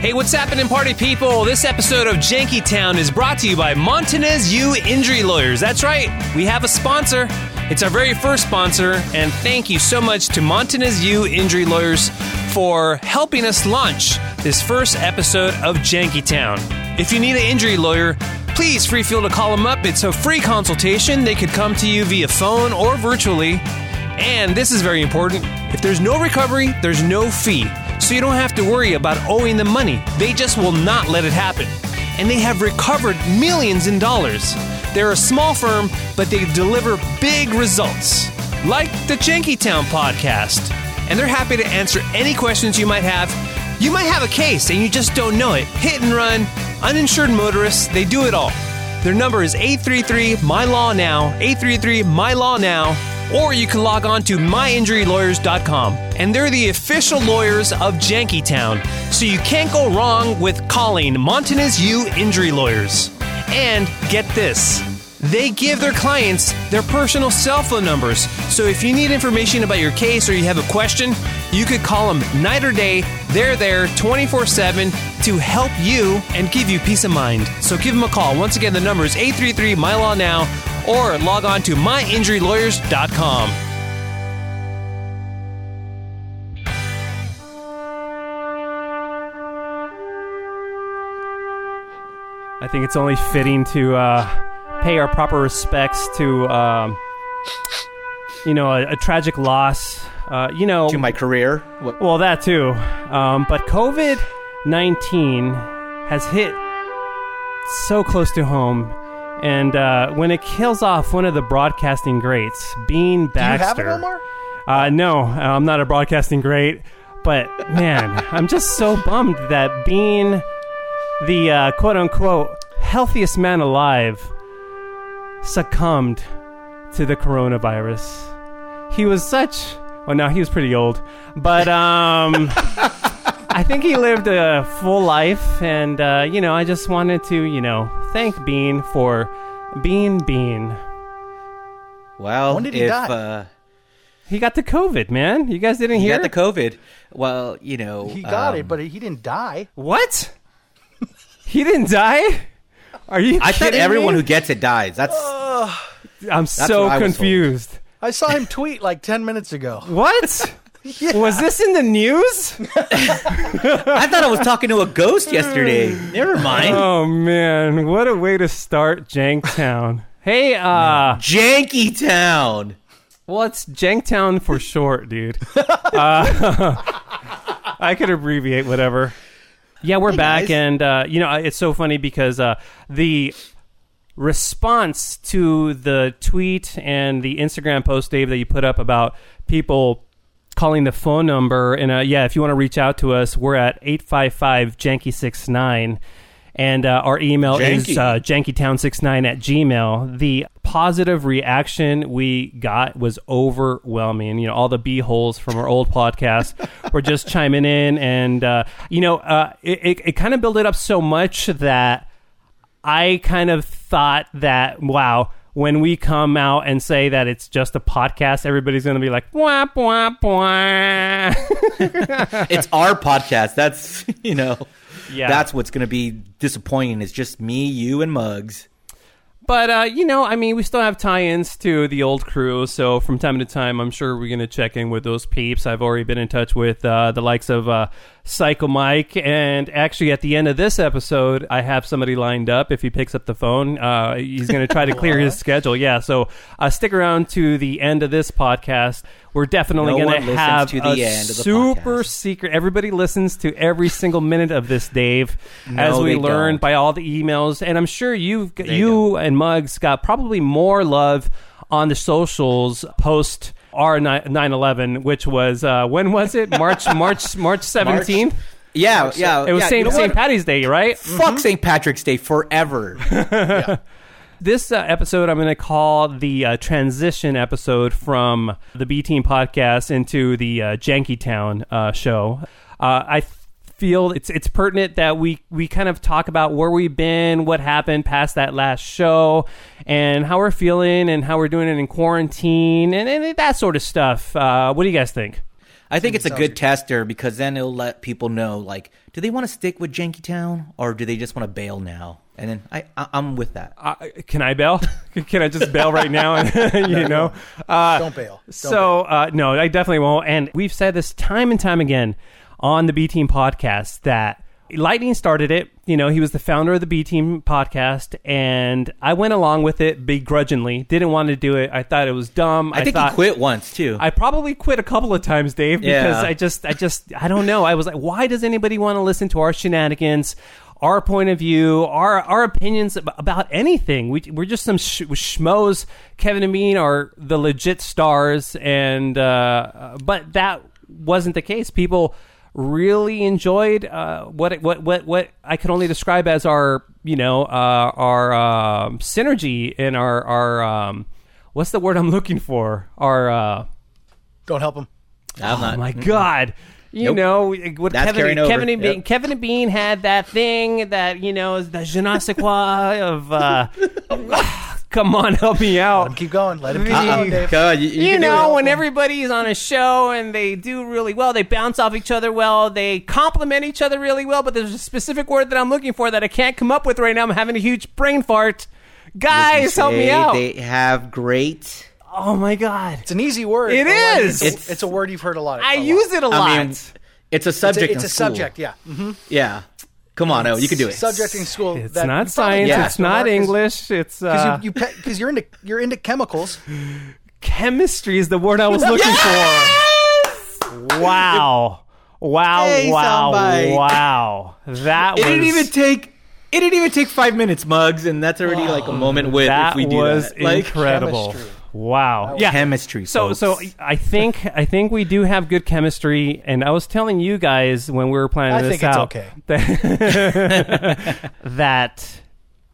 Hey, what's happening, party people? This episode of Janky Town is brought to you by Montanez U Injury Lawyers. That's right, we have a sponsor. It's our very first sponsor, and thank you so much to Montanez U Injury Lawyers for helping us launch this first episode of Janky Town. If you need an injury lawyer, please free feel to call them up. It's a free consultation. They could come to you via phone or virtually. And this is very important if there's no recovery, there's no fee. So you don't have to worry about owing them money. They just will not let it happen. And they have recovered millions in dollars. They're a small firm, but they deliver big results, like the Jankytown podcast. And they're happy to answer any questions you might have. You might have a case and you just don't know it. Hit and run, uninsured motorists, they do it all. Their number is 833 My Law Now, 833 My Law Now, or you can log on to myinjurylawyers.com. And they're the official lawyers of Jankytown, so you can't go wrong with calling Montanez U Injury Lawyers. And get this. They give their clients their personal cell phone numbers. So if you need information about your case or you have a question, you could call them night or day. They're there 24 7 to help you and give you peace of mind. So give them a call. Once again, the number is 833 My Law Now or log on to myinjurylawyers.com. I think it's only fitting to uh, pay our proper respects to, um, you know, a, a tragic loss. Uh, you know, to my career. What, well, that too. Um, but COVID 19 has hit so close to home. And uh, when it kills off one of the broadcasting greats, Bean Baxter. Do you have it, Omar? Uh, no, I'm not a broadcasting great. But man, I'm just so bummed that Bean, the uh, quote unquote healthiest man alive, succumbed to the coronavirus. He was such. Well, now he was pretty old, but um, I think he lived a full life, and uh, you know, I just wanted to, you know, thank Bean for being Bean. well, When did he if, die? Uh, He got the COVID, man. You guys didn't he hear? got the COVID. Well, you know, He got um, it, but he didn't die. what? he didn't die? Are you? I thought everyone me? who gets it dies. That's I'm so what I confused. I saw him tweet like 10 minutes ago. What? Was this in the news? I thought I was talking to a ghost yesterday. Never mind. Oh man, what a way to start Janktown. Hey, uh, Janky Town. well, it's Janktown for short, dude. Uh, I could abbreviate whatever. Yeah, we're back, guys. and uh, you know it's so funny because uh, the response to the tweet and the Instagram post, Dave, that you put up about people calling the phone number, and uh, yeah, if you want to reach out to us, we're at eight five five janky six nine. And uh, our email is Janky. uh, jankytown69 at gmail. The positive reaction we got was overwhelming. You know, all the b holes from our old podcast were just chiming in, and uh, you know, uh, it, it, it kind of built it up so much that I kind of thought that wow. When we come out and say that it's just a podcast, everybody's going to be like, wah, wah, wah. It's our podcast. That's you know. Yeah. That's what's going to be disappointing. It's just me, you, and Mugs. But uh, you know, I mean, we still have tie-ins to the old crew, so from time to time, I'm sure we're going to check in with those peeps. I've already been in touch with uh, the likes of uh, Psycho Mike, and actually, at the end of this episode, I have somebody lined up. If he picks up the phone, uh, he's going to try to clear his schedule. Yeah, so uh, stick around to the end of this podcast. We're definitely No going to have to the a end of the super podcast. secret. Everybody listens to every single minute of this, Dave, as we they learn don't. by all the emails. And I'm sure you've They you and Muggs got probably more love on the socials post our 9/11, which was uh, when was it? March March March 17th. Yeah, yeah. It was yeah, St. you know St. Patty's Day, right? Fuck St. Patrick's Day forever. This uh, episode I'm going to call the uh, transition episode from the B Team podcast into the uh, Janky Town uh, show. Uh, I feel it's it's pertinent that we we kind of talk about where we've been, what happened past that last show, and how we're feeling and how we're doing it in quarantine and, and that sort of stuff. Uh, what do you guys think? I think it's a good good. tester because then it'll let people know, like, do they want to stick with Jankytown or do they just want to bail now? And then I, I I'm with that. Uh, can I bail? can I just bail right now? And you know, uh, Don't bail. Don't so uh, no, I definitely won't. And we've said this time and time again on the B Team podcast that Lightning started it. You know, he was the founder of the B Team podcast, and I went along with it begrudgingly. Didn't want to do it. I thought it was dumb. I think thought, he quit once too. I probably quit a couple of times, Dave, because Yeah. I just, I just, I don't know. I was like, why does anybody want to listen to our shenanigans, our point of view, our our opinions about anything? We, we're just some sh- schmoes. Kevin and Bean are the legit stars, and uh, but that wasn't the case. People really enjoyed uh, what what what what I could only describe as our you know uh, our um synergy and our our um, what's the word I'm looking for our uh, Don't help him. I'm oh not. my god. You Nope. know, what That's Kevin, carrying over. Kevin, and Bean, Yep. Kevin and Bean had that thing that you know is the je ne sais quoi of. Come on, help me Let him out. keep going. Let him keep going, Dave. God, you, you You can do know, it. when everybody's on a show and they do really well, they bounce off each other well, they compliment each other really well, but there's a specific word that I'm looking for that I can't come up with right now. I'm having a huge brain fart. Guys, help me out. They have great. oh my god. It's an easy word. It like. It's, It's- it's a word you've heard a lot. I a lot. use it a lot. I mean, it's a It's subject. a, it's in a subject. Yeah. hmm Yeah. Come on, oh, you can do it. Subject in school. it's that not science, Yeah. it's not English, it's uh, Because you, you, because you're into you're into chemicals. chemistry is the word I was looking for. Wow. Wow, Hey, wow, somebody. wow. That It was didn't even take. It didn't even take five minutes, Mugs, and that's already like a moment with that if we do was that. Like incredible. Chemistry. Wow. Yeah. chemistry. So folks. so I think I think we do have good chemistry and I was telling you guys when we were planning I this think it's out okay. that, that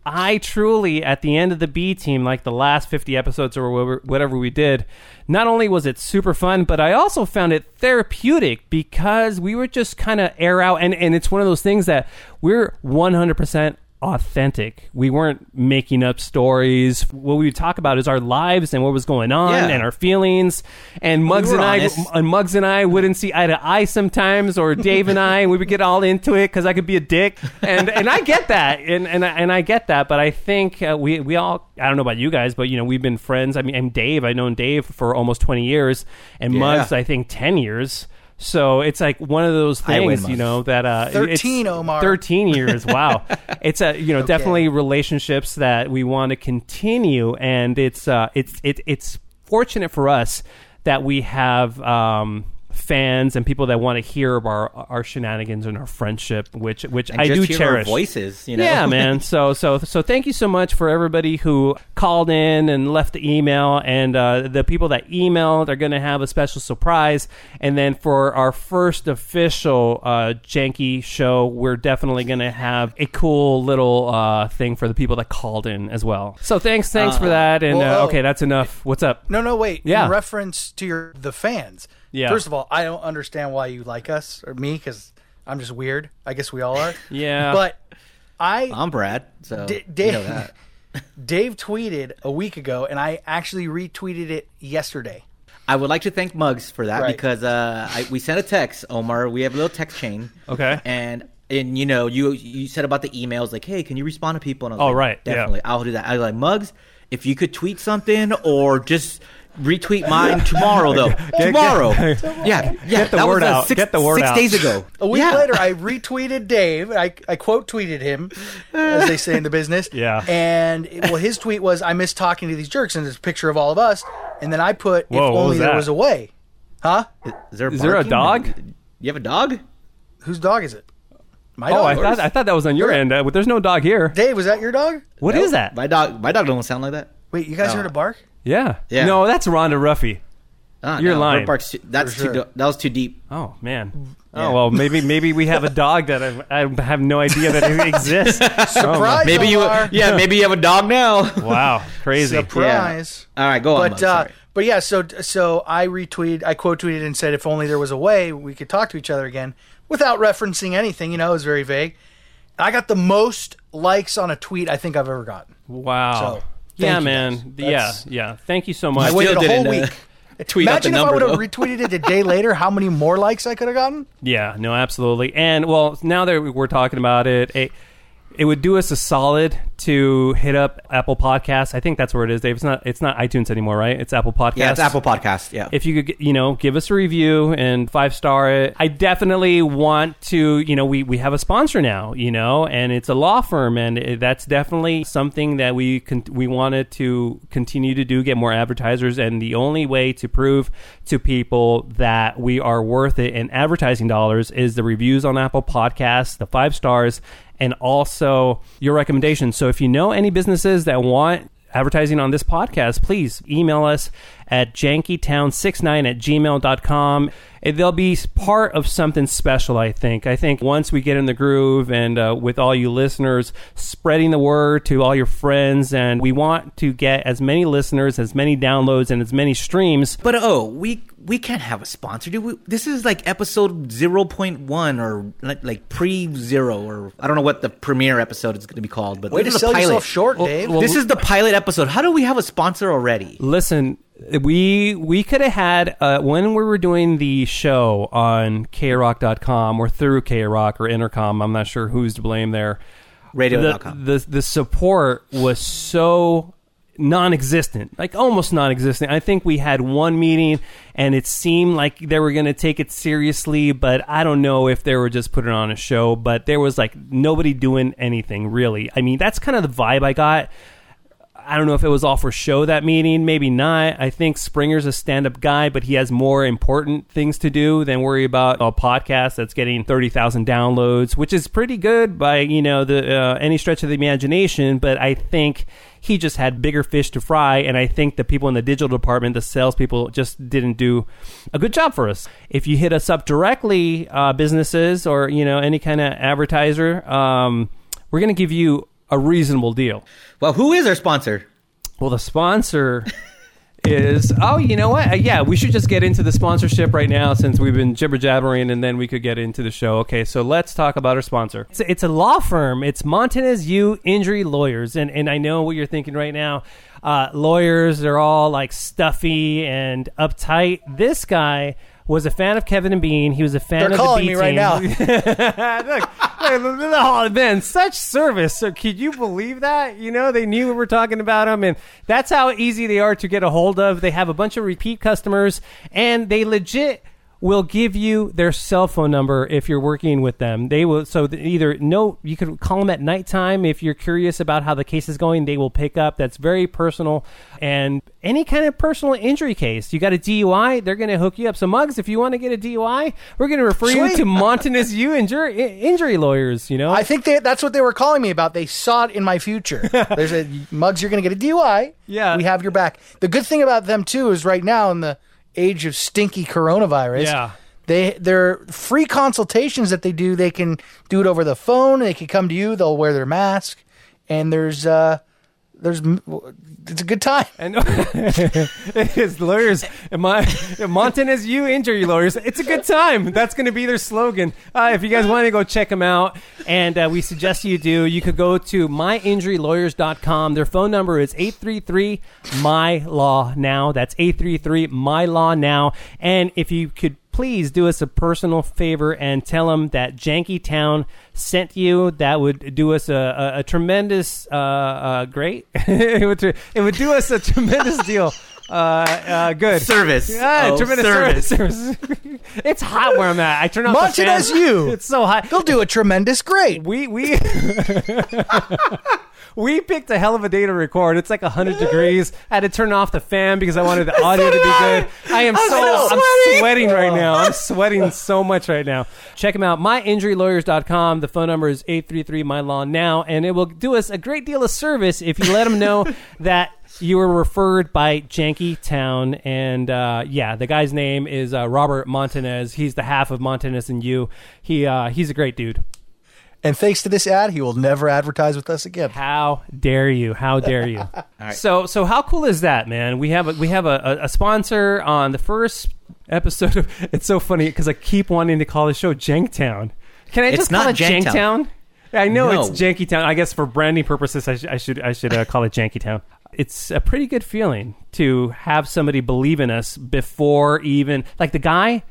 I truly at the end of the B team like the last 50 episodes or whatever, whatever we did not only was it super fun but I also found it therapeutic because we were just kind of air out and and it's one of those things that we're 100% authentic. We weren't making up stories. What we would talk about is our lives and what was going on Yeah. and our feelings. And Muggs were and I, honest. and Muggs and I wouldn't see eye to eye sometimes, or Dave and I, and we would get all into it because I could be a dick, and and I get that, and and I, and I get that. But I think uh, we we all, I don't know about you guys, but you know we've been friends. I mean, I'm Dave. I've known Dave for almost 20 years, and Muggs, I think 10 years. So it's like one of those things, you know, that uh, it's- 13, Omar. 13 years. Wow. it's a, you know, definitely relationships that we want to continue. And it's, uh, it's, it, it's fortunate for us that we have, um, fans and people that want to hear our our shenanigans and our friendship which which And I just do hear cherish voices, you know. yeah, man. So so so thank you so much for everybody who called in and left the email, and uh, the people that emailed are going to have a special surprise. And then for our first official uh, janky show, we're definitely going to have a cool little uh, thing for the people that called in as well. So thanks, thanks for that. And well, uh, oh. okay, that's enough. What's up? No, no, wait. Yeah. In reference to your the fans. Yeah. First of all, I don't understand why you like us or me because I'm just weird. I guess we all are. Yeah. But I I'm Brad, so D- you Dave, know that. Dave tweeted a week ago, and I actually retweeted it yesterday. I would like to thank Mugs for that Right. because uh, I, we sent a text, Omar. We have a little text chain. Okay. And and you know you you said about the emails like, hey, can you respond to people? And I was Oh, like, right, yeah. definitely, I'll do that. I was like Mugs, if you could tweet something or just retweet mine tomorrow though. tomorrow, yeah, yeah. Get the that word was, uh, out. Six, Get the word six out. days ago. A week Yeah. later, I retweeted Dave. I, I quote tweeted him, as they say in the business. Yeah. And well, his tweet was, "I miss talking to these jerks," and there's a picture of all of us. And then I put, Whoa, "If only was there that? was a way." Huh? Is there, Is there a barking? dog? You have a dog? Whose dog is it? My Oh, dog. I thought I thought that was on your Where- end. Uh, but there's no dog here. Dave, was that your dog? What is that? My dog. My dog don't sound like that. Wait, you guys Oh. heard a bark? Yeah. Yeah. No, that's Rhonda Ruffy. Uh, You're no, lying. Bird Park's too- that's For too. do- That was too deep. Oh man. Yeah. Oh well, maybe maybe we have a dog that I, I have no idea that it exists. Surprise! Maybe you. Omar. Yeah, maybe you have a dog now. Wow, crazy. Surprise! All right, go on. But Muggs, uh, sorry. but yeah, so so I retweeted, I quote tweeted and said, "If only there was a way we could talk to each other again," without referencing anything. You know, it was very vague. I got the most likes on a tweet I think I've ever gotten. Wow. So, yeah, you, man. guys. Yeah, yeah. Thank you so I much. still waited a whole didn't, uh, week. Tweet out the Imagine if I would have retweeted it a day later, how many more likes I could have gotten? Yeah, no, absolutely. And well, now that we're talking about it, it, it would do us a solid to hit up Apple Podcasts. I think that's where it is, Dave. It's not it's not iTunes anymore, right? It's Apple Podcasts. Yeah, it's Apple Podcast. Yeah. If you could, you know, give us a review and five star it. I definitely want to, you know, we, we have a sponsor now, you know, and it's a law firm, and it- that's definitely something that we con- we wanted to continue to do, get more advertisers, and the only way to prove to people that we are worth it in advertising dollars is the reviews on Apple Podcasts, the five stars, and also your recommendations. So if you know any businesses that want advertising on this podcast, please email us at jankytown69 at gmail.com. It- They'll be part of something special, I think. I think once we get in the groove and uh, with all you listeners, spreading the word to all your friends, and we want to get as many listeners, as many downloads, and as many streams. But oh, we we can't have a sponsor, dude. We, this is like episode zero point one or like, like pre zero or I don't know what the premiere episode is going to be called. But Way this to is the sell pilot. yourself short, Well, Dave. well, this is the pilot episode. How do we have a sponsor already? Listen, we we could have had uh, when we were doing the show on kroq.com or through krock or Entercom. I'm not sure who's to blame there. Radio.com. The, the the support was so non-existent, like almost non-existent. I think we had one meeting, and it seemed like they were going to take it seriously, but I don't know if they were just putting on a show. But there was like nobody doing anything really. I mean, that's kind of the vibe I got. I don't know if it was all for show that meeting, maybe not. I think Springer's a stand-up guy, but he has more important things to do than worry about a podcast that's getting thirty thousand downloads, which is pretty good by you know the uh, any stretch of the imagination. But I think he just had bigger fish to fry, and I think the people in the digital department, the salespeople, just didn't do a good job for us. If you hit us up directly, uh, businesses or you know any kind of advertiser, um, we're going to give you a reasonable deal. Well, who is our sponsor? Well, the sponsor is. Oh, you know what? Uh, yeah, we should just get into the sponsorship right now since we've been jibber jabbering, and then we could get into the show. Okay, so let's talk about our sponsor. It's, it's a law firm. It's Montanez U Injury Lawyers, and and I know what you're thinking right now. Uh, lawyers, they're all like stuffy and uptight. This guy was a fan of Kevin and Bean. He was a fan of. They're of calling the B me right now. look, oh, man, such service. So, could you believe that? You know, they knew we were talking about them, and that's how easy they are to get a hold of. They have a bunch of repeat customers, and they legit will give you their cell phone number if you're working with them. They will so either no, you could call them at nighttime if you're curious about how the case is going. They will pick up. That's very personal, and any kind of personal injury case. You got a DUI, they're going to hook you up. So, Mugs, if you want to get a DUI, we're going to refer you to Montanez U injury injury lawyers. You know, I think they, that's what they were calling me about. They saw it in my future. There's a Mugs, you're going to get a DUI. Yeah. We have your back. The good thing about them, too, is right now in the age of stinky coronavirus, Yeah. they they're free consultations that they do. They can do it over the phone. They can come to you. They'll wear their mask. And there's, uh, there's, it's a good time. And his lawyers, my Montanez U injury lawyers. It's a good time. That's going to be their slogan. Uh, if you guys want to go check them out, and uh, we suggest you do, you could go to myinjurylawyers.com. Their phone number is 833 my law now. That's 833 my law now. And if you could please do us a personal favor and tell them that Janky Town sent you. That would do us a, a, a tremendous, uh, uh, great. it, would, it would do us a tremendous deal. Uh, uh, good Service. Yeah, Oh, tremendous service. service. it's hot where I'm at. I turn off Montanez the fan. U. It's so hot. They'll do a tremendous great. We we we picked a hell of a day to record. It's like hundred degrees. I had to turn off the fan because I wanted the audio to be good. I am so so I'm sweating right now. I'm sweating so much right now. Check them out. Myinjurylawyers.com. The phone number is eight three three my law now, and it will do us a great deal of service if you let them know that. You were referred by Janky Town, and uh, yeah, the guy's name is uh, Robert Montanez. He's the half of Montanez and you. He uh, he's a great dude. And thanks to this ad, he will never advertise with us again. How dare you? How dare you? So so how cool is that, man? We have a, we have a, a, a sponsor on the first episode of. It's so funny because I keep wanting to call the show Janktown. Can I It's just call not it Janktown. Janktown? I know No. it's Janky Town. I guess for branding purposes, I, sh- I should I should uh, call it Janky Town. It's a pretty good feeling to have somebody believe in us before even like the guy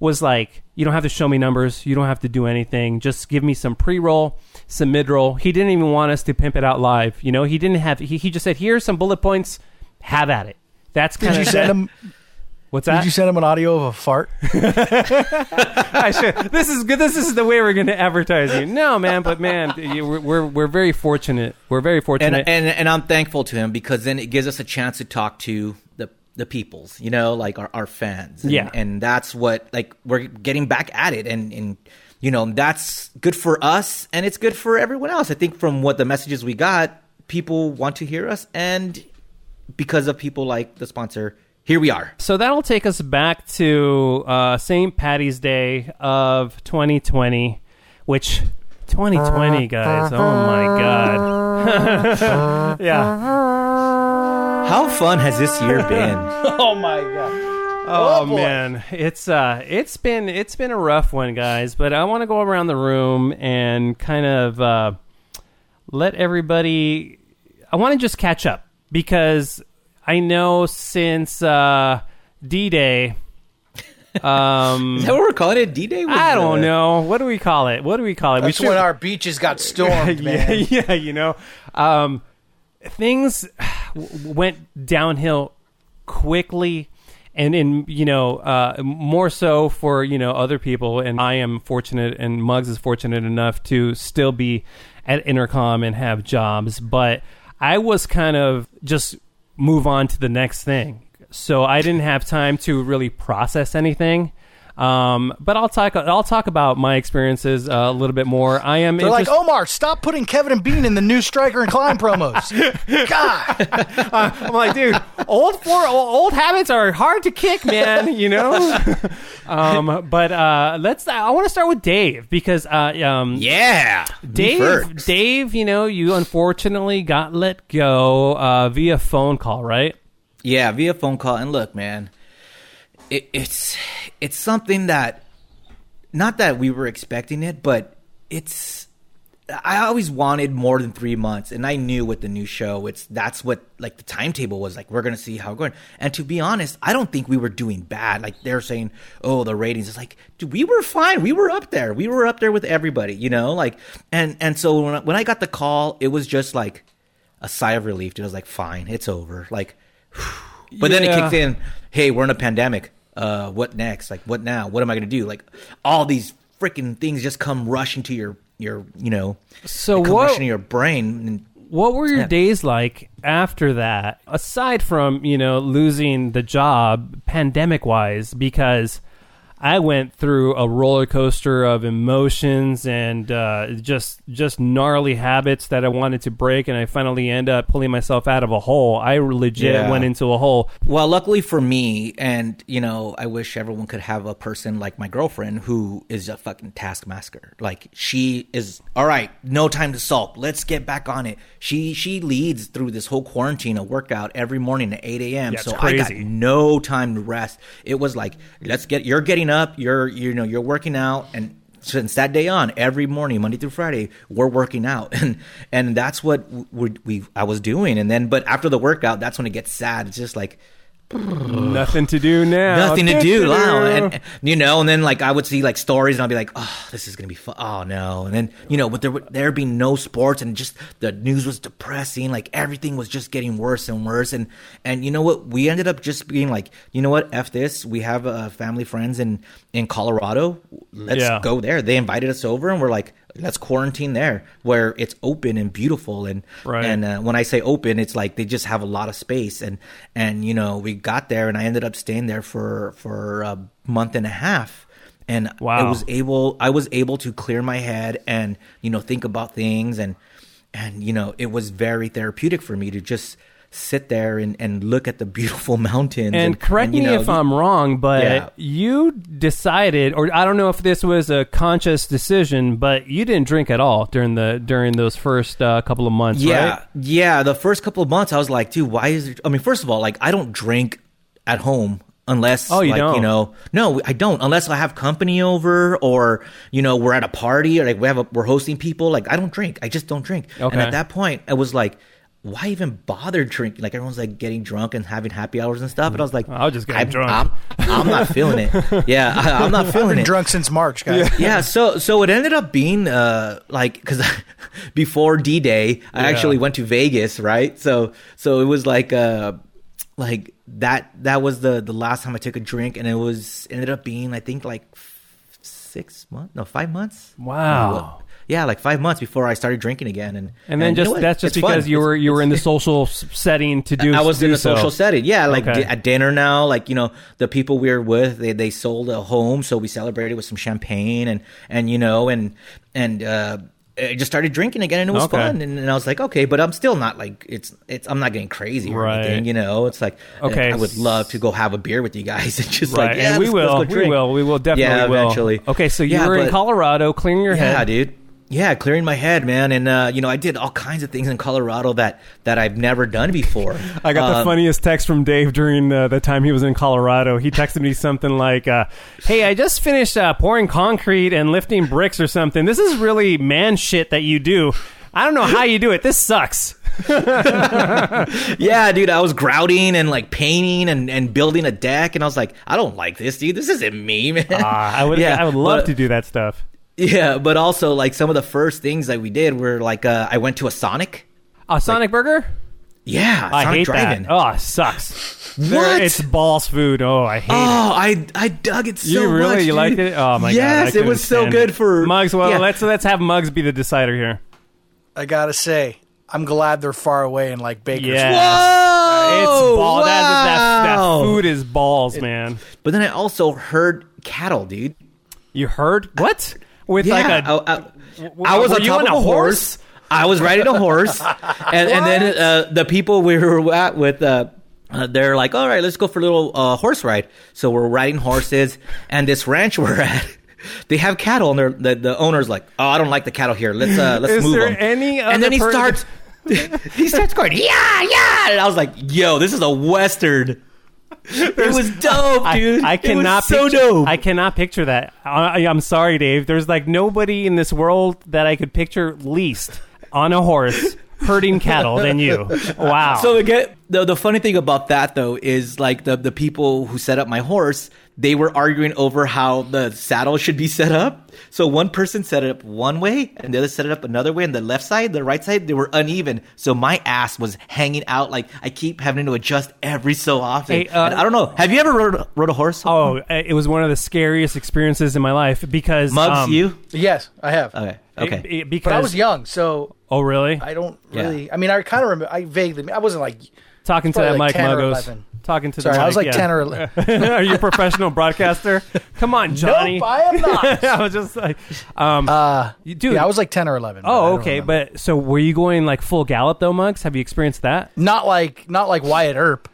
was like, you don't have to show me numbers, you don't have to do anything, just give me some pre-roll, some mid-roll. He didn't even want us to pimp it out live. You know, he didn't have. He, he just said, here's some bullet points, have at it. That's kind Did of you send him? What's that? Did you send him an audio of a fart? I should. This is good. This is the way we're going to advertise you. No, man, but man, you- we're we're, we're very fortunate. We're very and, fortunate. and and I'm thankful to him because then it gives us a chance to talk to the the peoples, you know, like our, our fans. And, Yeah. and that's what like we're getting back at it, and and you know that's good for us, and it's good for everyone else. I think from what the messages we got, people want to hear us, and because of people like the sponsor, here we are. so that'll take us back to uh, St. Patty's Day of 2020, which 2020, guys. Oh my god. yeah. How fun has this year been? oh my god! Oh, Oh, man, it's uh, it's been it's been a rough one, guys. But I want to go around the room and kind of uh, let everybody. I want to just catch up because I know since uh, D Day. Um, Is that what we're calling it? D Day? I don't know. What do we call it? What do we call it? That's we when our beaches got stormed, man. yeah, yeah, you know, um, things w- went downhill quickly, and in you know uh, more so for you know other people. And I am fortunate, and Muggs is fortunate enough to still be at Entercom and have jobs, but I was kind of just move on to the next thing. So I didn't have time to really process anything. Um, but I'll talk. I'll talk about my experiences uh, a little bit more. I am. They're like, Omar, stop putting Kevin and Bean in the new Stryker and Klein promos. God, I'm like, dude, old for old habits are hard to kick, man. You know. um, but uh, let's. I want to start with Dave because uh, um, Yeah, Dave. Dave, you know, you unfortunately got let go uh, via phone call, right? Yeah, via phone call. And look, man, it, it's it's something that not that we were expecting it, but it's I always wanted more than three months, and I knew with the new show, it's that's what like the timetable was like. We're gonna see how we're going. And to be honest, I don't think we were doing bad. Like they're saying, oh, the ratings. It's like, dude, we were fine. We were up there. We were up there with everybody, you know. Like, and and so when I, when I got the call, it was just like a sigh of relief. Dude, I was like, fine, it's over. Like, but then it kicked in. Hey, we're in a pandemic. Uh, what next? Like, what now? What am I gonna do? Like, all these freaking things just come rushing to your your you know So come what- rushing to your brain. And What were your Yeah. days like after that? Aside from you know losing the job, pandemic wise, because I went through a roller coaster of emotions and uh, just just gnarly habits that I wanted to break, and I finally end up pulling myself out of a hole. I legit Yeah. went into a hole. Well, luckily for me, and you know, I wish everyone could have a person like my girlfriend who is a fucking taskmaster. Like she is all right, no time to sulk. Let's get back on it. She she leads through this whole quarantine a workout every morning at eight a.m. Yeah, so I got no time to rest. It was like, let's get you're getting up, you're you know you're working out, and since that day on, every morning, Monday through Friday, we're working out, and and that's what we, we I was doing. And then, but after the workout, that's when it gets sad. It's just like Nothing to do now. nothing to do. Wow. And, you know, and then like I would see like stories and I'd be like, oh, this is going to be fun. Oh no. And then, you know, but there would there be no sports and just the news was depressing. Like everything was just getting worse and worse. And, and you know what? We ended up just being like, you know what? F this. We have uh, family friends in, in Colorado. Let's Yeah. go there. They invited us over and we're like, let's quarantine there where it's open and beautiful. And, Right. and, uh, when I say open, it's like they just have a lot of space, and and you know we got there, and I ended up staying there for for a month and a half, and I was able I was able to clear my head and you know think about things, and and you know it was very therapeutic for me to just sit there and, and look at the beautiful mountains. And correct you me know, if I'm wrong, but Yeah. you decided, or I don't know if this was a conscious decision, but you didn't drink at all during the during those first uh, couple of months, Yeah, right? yeah. The first couple of months, I was like, dude, why is it? I mean, first of all, like, I don't drink at home unless, Oh, you like, don't? you know, no, I don't unless I have company over or you know we're at a party or like we have a, we're hosting people. Like, I don't drink. I just don't drink. Okay. And at that point, I was like. Why even bother drinking? Like everyone's like getting drunk and having happy hours and stuff. And I was like, I'll just get I'm, drunk. I'm, I'm not feeling it. Yeah, I, I'm not I've feeling been it. drunk since March, guys. Yeah, so so it ended up being uh like because before D Day, I Yeah. actually went to Vegas, right? So so it was like uh like that that was the the last time I took a drink, and it was ended up being I think like f- six months, no five months. Wow. Yeah, like five months before I started drinking again, and And then you know just that's just It's fun. because you were you were in the social setting to do. I was do in a so. social setting. Yeah, like Okay. di- at dinner now, like you know, the people we were with, they they sold a home, so we celebrated with some champagne and and you know and and uh I just started drinking again and it was Okay. fun and, and I was like okay but I'm still not like it's it's I'm not getting crazy or Right. anything you know it's like Okay. I would love to go have a beer with you guys and just Right, like yeah and we will, we will, we will definitely yeah will. eventually Okay, so you Yeah, were in Colorado, clearing your yeah, head. dude. Yeah, clearing my head, man, and uh, you know I did all kinds of things in Colorado that that I've never done before. I got the Um, funniest text from Dave during uh, the time he was in Colorado. He texted me something like, uh, "Hey, I just finished uh, pouring concrete and lifting bricks or something. This is really man shit that you do. I don't know how you do it. This sucks." Yeah, dude, I was grouting and like painting and, and building a deck, and I was like, I don't like this, dude. This isn't me, man. Ah, I would, Yeah, I would love but- to do that stuff. Yeah, but also like some of the first things that we did were like uh, I went to a Sonic. A Sonic Burger? Yeah, I Sonic hate Drive-In. that. Oh, it sucks. There- What? It's balls food. Oh, I hate it. Oh, I I dug it so You really much. you dude. liked it? Oh my god! Yes, it was so good it. for Mugs. Well, yeah. let's let's have Mugs be the decider here. I gotta say, I'm glad they're far away in like Baker's. Yeah. Whoa, it's ball. That, that, that food is balls, man. But then I also heard cattle, dude. You heard what? With Yeah, like a I, I- I was on top on of a a horse. I was riding a horse, and, and then uh, the people we were at with, uh, uh, they're like, "All right, let's go for a little uh, horse ride." So we're riding horses, and this ranch we're at, they have cattle, and the the owner's like, "Oh, I don't like the cattle here. Let's uh, let's Is move them." any and then he starts, he starts going, "Yeah, yeah," and I was like, "Yo, this is a western." It was dope, I, dude. I It cannot was so picture, dope. I cannot picture that. I, I'm sorry, Dave. There's like nobody in this world that I could picture least on a horse herding cattle than you. Wow. So again, the the funny thing about that though is like the the people who set up my horse, they were arguing over how the saddle should be set up. So one person set it up one way, and the other set it up another way. And the left side, the right side, they were uneven. So my ass was hanging out. Like I keep having to adjust every so often. Hey, uh, I don't know. Have you ever rode, rode a horse? oh, it was one of the scariest experiences in my life because Mugs, um, you? Yes, I have. Okay. Okay. it- it- because But I was young, so Oh, really? I don't Yeah. really. I mean, I kind of remember. I vaguely. I wasn't like. Talking to that like mic, 10 or Muggos. Talking to Sorry, the mic. I was like yeah. ten or eleven. Are you a professional broadcaster? Come on, Johnny. Nope, I am not. I was just like, um, Uh, dude. yeah, I was like ten or eleven. oh, don't okay. remember. But so were you going like full gallop though, Mugs? Have you experienced that? not like not like Wyatt Earp.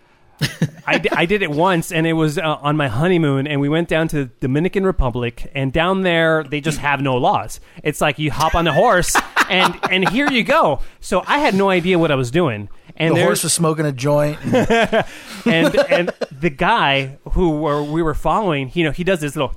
I, I did it once, and it was uh, on my honeymoon, and we went down to the Dominican Republic, and down there they just have no laws. It's like you hop on the horse, and and here you go. So I had no idea what I was doing, and The there's- horse was smoking a joint. and and the guy who were, we were following, you know, he does this little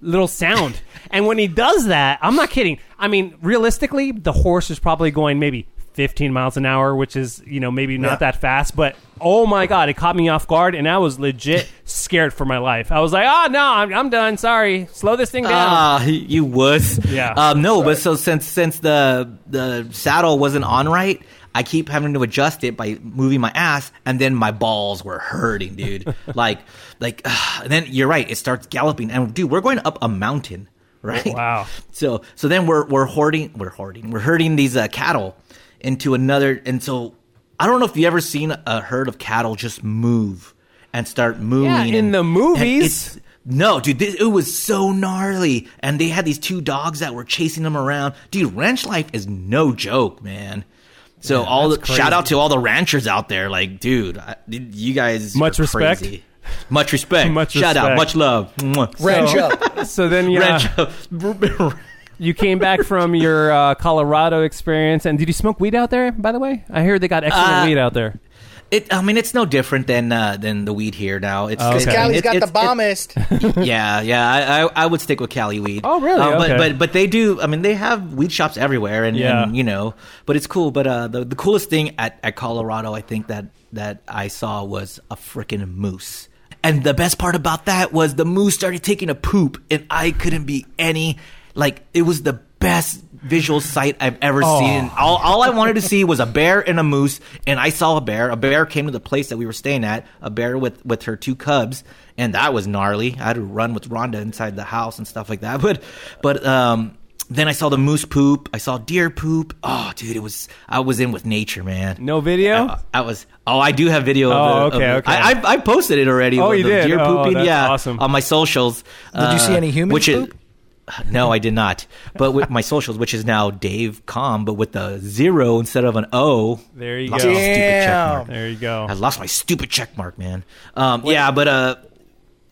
little sound, and when he does that, I'm not kidding. I mean, realistically, the horse is probably going maybe 15 miles an hour, which is you know maybe not Yeah. that fast, but oh my god, it caught me off guard, and I was legit scared for my life. I was like, oh no, I'm, I'm done. Sorry, slow this thing down. Ah, you wuss. Yeah. Um, no, but so since since the the saddle wasn't on right, I keep having to adjust it by moving my ass, and then my balls were hurting, dude. like like, and then you're right. It starts galloping, and dude, we're going up a mountain, right? Wow. So so then we're we're hoarding we're hoarding we're herding these uh, cattle into another, and so I don't know if you ever seen a herd of cattle just move and start moving. Yeah, in and- the movies. no, dude, this, it was so gnarly, and they had these two dogs that were chasing them around. Dude, ranch life is no joke, man. So all the, that's shout out to all the ranchers out there, like, dude, I, you guys Much are respect. crazy. Much respect. Much shout respect. out, much love. Mwah. Ranch So- up. So then, yeah, Ranch up. you came back from your uh, Colorado experience, and did you smoke weed out there? By the way, I hear they got excellent Uh, weed out there. It, I mean, it's no different than uh, than the weed here now. It's Oh, Because Okay. I mean, Cali's it- got the it's- it- yeah, yeah. I, I I would stick with Cali weed. Oh, really? Uh, but Okay. but but they do. I mean, they have weed shops everywhere, and, Yeah. and you know, but it's cool. But uh, the the coolest thing at, at Colorado, I think that that I saw was a freaking moose. And the best part about that was the moose started taking a poop, and I couldn't be any like it was the best visual sight I've ever Oh. seen. All, all I wanted to see was a bear and a moose, and I saw a bear. A bear came to the place that we were staying at. A bear with with her two cubs, and that was gnarly. I had to run with Rhonda inside the house and stuff like that. But but um. Then I saw the moose poop. I saw deer poop. Oh, dude, it was I was in with nature, man. No video? I, I was. Oh, I do have video. Oh, of the, okay, of okay. I, I, I posted it already. Oh, you the did? Deer Oh, pooping, that's yeah, awesome. on my socials. Did you see any humans which is- poop? No, I did not. But with my socials, which is now Dave Com, but with a zero instead of an O. There you Lost go. my stupid check mark. There you go. I lost my stupid check mark, man. Um, yeah, but uh,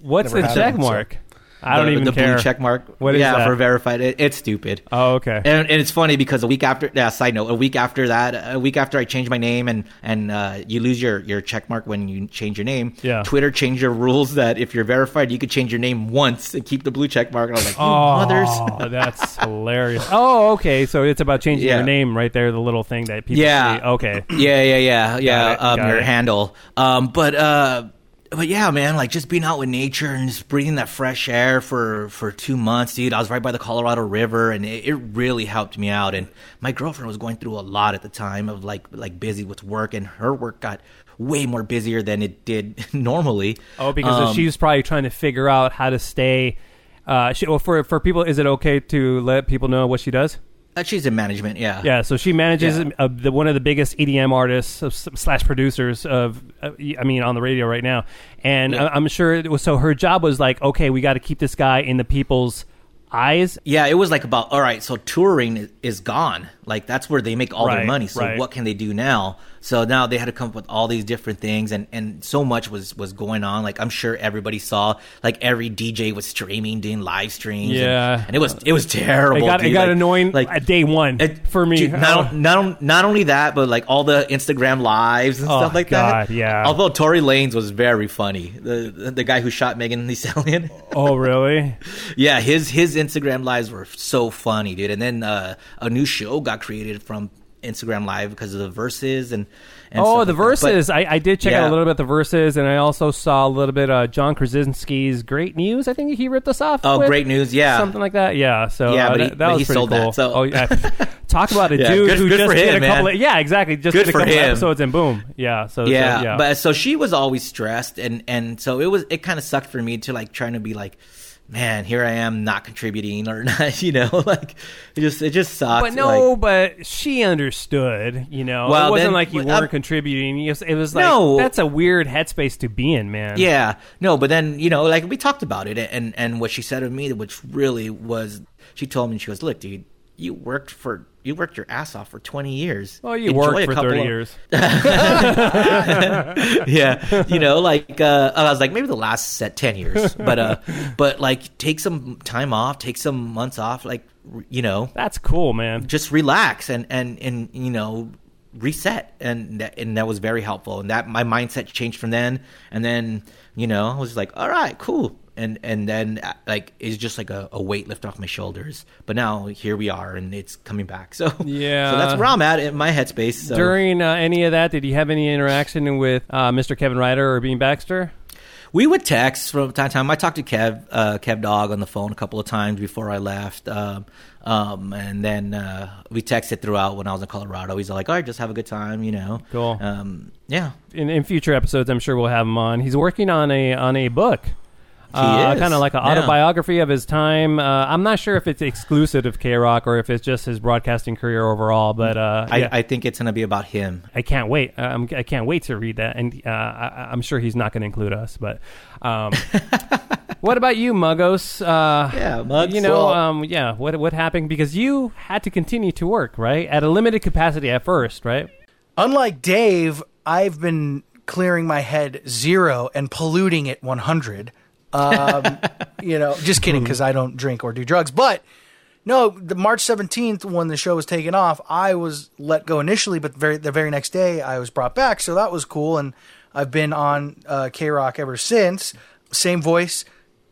What's Never the had check one, so- mark? I don't the, even the care. blue check mark. What is yeah, that? for verified. It, it's stupid. Oh, okay. And, and it's funny because a week after, yeah, side note, a week after that, a week after I changed my name and and uh, you lose your your check mark when you change your name. Yeah. Twitter changed their rules that if you're verified, you could change your name once and keep the blue check mark. And I was like, Oh, mothers. that's hilarious. Oh, okay. So it's about changing Yeah. your name right there, the little thing that people Yeah. see. Okay. Yeah, yeah, yeah, yeah. it, Um, your it. handle. Um, but uh, but yeah, man, like just being out with nature and just breathing that fresh air for for two months, dude. I was right by the Colorado River, and it, it really helped me out. And my girlfriend was going through a lot at the time of like like busy with work, and her work got way more busier than it did normally. Oh, because Um, she's probably trying to figure out how to stay. Uh, she, well, for for people, is it okay to let people know what she does? Uh, she's in management, yeah. Yeah, so she manages Yeah. uh, the, one of the biggest EDM artists of, slash producers of, uh, I mean, on the radio right now, and Yeah. I, I'm sure it was. So her job was like, okay, we got to keep this guy in the people's eyes. Yeah, it was like about all right. So touring is gone. Like that's where they make all Right, their money. So right. what can they do now? So now they had to come up with all these different things, and and so much was was going on. Like I'm sure everybody saw. Like every DJ was streaming, doing live streams. Yeah. and, it was it was terrible. It got it got Like- annoying Like at day one it- for me. dude, not, not not only that, but like all the Instagram lives and Oh, stuff like God, that. yeah. Although Tory Lanez was very funny, the the, the guy who shot Megan Thee Stallion. oh, really? Yeah, his his Instagram lives were so funny, dude. And then uh, a new show got created from Instagram Live because of the verses and. and oh, the like that. But- verses. I, I did check out a little bit the verses, and I also saw a little bit uh, John Krasinski's Great News. I think he ripped us off. Oh, with. great news! Yeah, something like that. Yeah. So Yeah, uh, but he- that, that but was he pretty sold cool. that, so- Oh yeah. Talk about a Yeah, dude good- who good just did him, a couple. Of, yeah, exactly. Just Good did a for couple him. episodes and boom. Yeah. So so, yeah, yeah. but so she was always stressed, and and so it was. It kind of sucked for me to like trying to be like, man, here I am not contributing or not, you know, like it just it just sucks. But no, like- but she understood. You know, Well, it wasn't then- like you weren't uh, contributing. It was like No. that's a weird headspace to be in, man. Yeah, no, but then you know, like we talked about it, and and what she said of me, which really was, she told me she goes, "Look, dude, you worked for you worked your ass off for twenty years. Well, you Enjoy worked for thirty of- years. yeah, you know, like uh, I was like maybe the last set ten years, but uh, but like take some time off, take some months off, like you know, That's cool, man. just relax and and and you know reset and that, and that was very helpful and that my mindset changed from then and then you know I was like all right cool and and then like it's just like a, a weight lift off my shoulders but now here we are and it's coming back so Yeah. so that's where I'm at in my headspace so. During uh, any of that, did you have any interaction with uh, Mr. Kevin Ryder or Bean Baxter? We would text from time to time. I talked to Kev, uh, Kev Dog on the phone a couple of times before I left. Um, um, and then uh, we texted throughout when I was in Colorado. He's like, all right, just have a good time, you know. Cool. Um, yeah. In, in future episodes, I'm sure we'll have him on. He's working on a on a book. Uh, kind of like an yeah. autobiography of his time. Uh, I'm not sure if it's exclusive of K Rock or if it's just his broadcasting career overall, but uh, I, yeah. I think it's going to be about him. I can't wait. I'm, I can't wait to read that, and uh, I, I'm sure he's not going to include us. But um, what about you, Muggos? Uh, Yeah, Muggs. You know, Well- um, yeah. What what happened? Because you had to continue to work, right, at a limited capacity at first, right? Unlike Dave, I've been clearing my head zero and polluting it 100. Um, you know, just kidding because I don't drink or do drugs. But No, the March seventeenth when the show was taken off, I was let go initially, but very the very next day I was brought back, so that was cool, and I've been on uh, K Rock ever since. Same voice,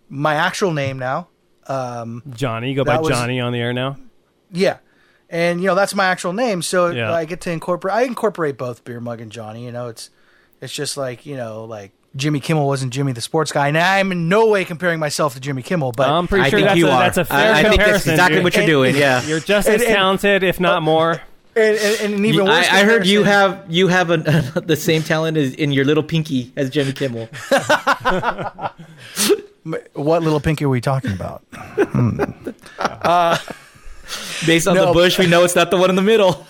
my actual name now. Um, Johnny, you go by was- Johnny on the air now. yeah, and you know that's my actual name, so Yeah. I get to incorporate. I incorporate both Beer Mug and Johnny. You know, it's it's just like you know like. Jimmy Kimmel wasn't Jimmy the sports guy, and I'm in no way comparing myself to Jimmy Kimmel. But I'm pretty I sure think that's you a, are. that's a fair I, I think comparison. that's exactly dude. what you're doing. Yeah. You're just And- as and- talented, if not more. and, and, and even worse, I, I heard you have you have an, the same talent as in your little pinky as Jimmy Kimmel. What little pinky are we talking about? Hmm. Uh, based on No. the bush, we know it's not the one in the middle.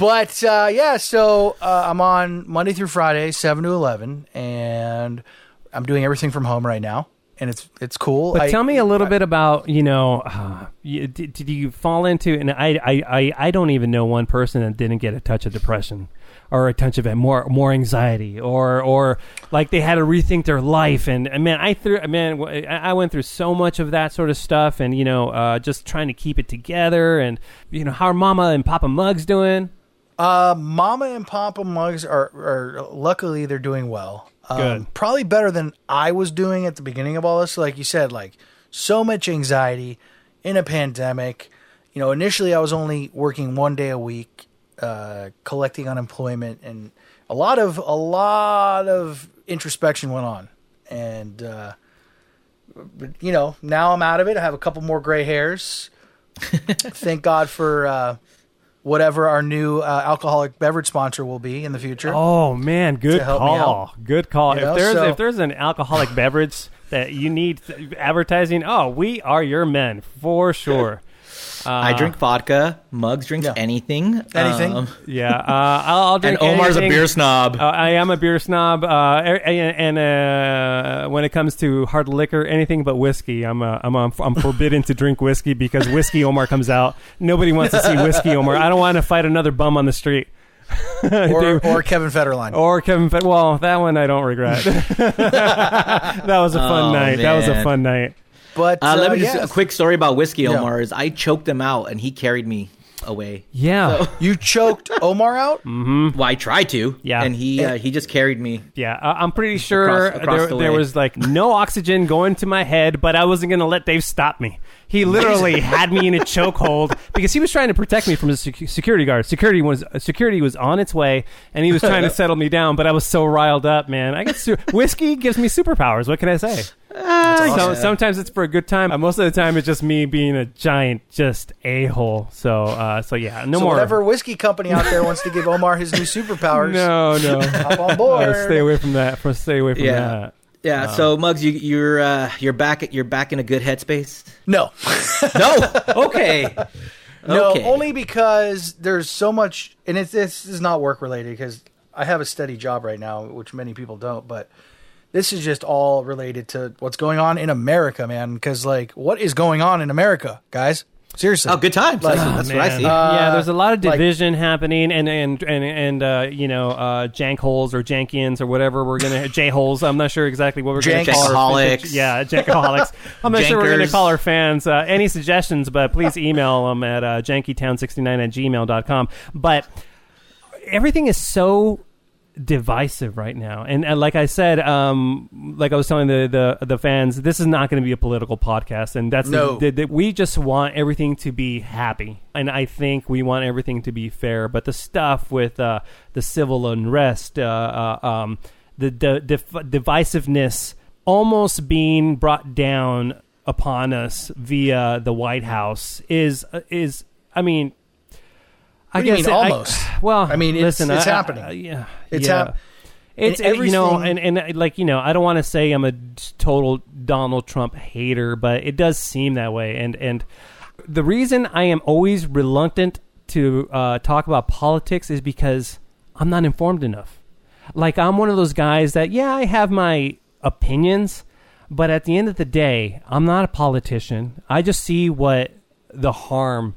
But uh, yeah, so uh, I'm on Monday through Friday, seven to eleven, and I'm doing everything from home right now, and it's it's cool. But I- tell me a little bit about you know, uh, you, did, did you fall into? And I, I, I, I don't even know one person that didn't get a touch of depression, or a touch of more more anxiety, or or like they had to rethink their life. And, and man, I threw man, I I went through so much of that sort of stuff, and you know, uh, just trying to keep it together. And you know, how are Mama and Papa Mugs doing? Uh, Mama and Papa Mugs are, are luckily they're doing well. Um, Good. Probably better than I was doing at the beginning of all this. Like you said, like so much anxiety in a pandemic. You know, initially I was only working one day a week, uh, collecting unemployment, and a lot of a lot of introspection went on. And uh, you know, now I'm out of it. I have a couple more gray hairs. Thank God for. Uh, whatever our new uh, alcoholic beverage sponsor will be in the future. Oh man, good To help me call. Good call. You if know, there's so- if there's an alcoholic beverage that you need th- advertising, oh, we are your men for sure. I drink vodka. Mugs drinks Yeah. anything. Anything. Um, Yeah, uh, I'll, I'll and drink. Omar's anything. a beer snob. Uh, I am a beer snob, uh, and, and uh, when it comes to hard liquor, anything but whiskey, I'm uh, I'm I'm, I'm forbidden to drink whiskey because whiskey Omar comes out. Nobody wants to see whiskey Omar. I don't want to fight another bum on the street. or, or Kevin Federline. Or Kevin. Fe- well, that one I don't regret. that was a fun Oh, night. That was a fun night. But Uh, let uh, me just yeah, a quick story about whiskey Yeah. Omar is I choked him out and he carried me away. Yeah, you choked Omar out. Well, I tried to. Yeah. and he uh, he just carried me. yeah. I- I'm pretty sure Across- across there, the there was like no oxygen going to my head, but I wasn't going to let Dave stop me. He literally had me in a chokehold because he was trying to protect me from the sec- security guard. Security was security was on its way, and he was trying to settle me down. But I was so riled up, man. I get su- whiskey gives me superpowers. What can I say? So, sometimes it's for a good time. Uh, Most of the time, it's just me being a giant, just a hole. So, uh, so yeah, no so more. whatever whiskey company out there wants to give Omar his new superpowers, No, no. hop on board. Uh, stay away from that. For stay away from Yeah. that. Yeah. so Mugs, you, you're uh, you're back at you're back in a good headspace. No, No. Okay. no, Okay. only because there's so much, and it's this is not work related because I have a steady job right now, which many people don't. But this is just all related to what's going on in America, man. Because like, what is going on in America, guys? Seriously. Oh, good times. Like- that's that's what I Man. see. yeah, there's a lot of like- division happening, and and and and uh, you know, uh, jank holes or jankians or whatever we're gonna j holes. I'm not sure exactly what we're gonna Janks. call our Jankaholics. Yeah, jankaholics. I'm not sure we're gonna call our fans. Uh, any suggestions? But please email them at uh, jankytown69 at gmail.com. But everything is so divisive right now and, and like i said um like i was telling the the, the fans this is not going to be a political podcast and that's No. the, the, we just want everything to be happy and i think we want everything to be fair but the stuff with uh the civil unrest uh, uh um the, divisiveness almost being brought down upon us via the white house is is i mean I guess mean, I- almost? well, I mean, it's- listen, it's I- happening. I- yeah, It's yeah. hap- It's and you know, and and uh, like you know, I don't want to say I'm a total Donald Trump hater, but it does seem that way. And and the reason I am always reluctant to uh, talk about politics is because I'm not informed enough. Like I'm one of those guys that yeah, I have my opinions, but at the end of the day, I'm not a politician. I just see what the harm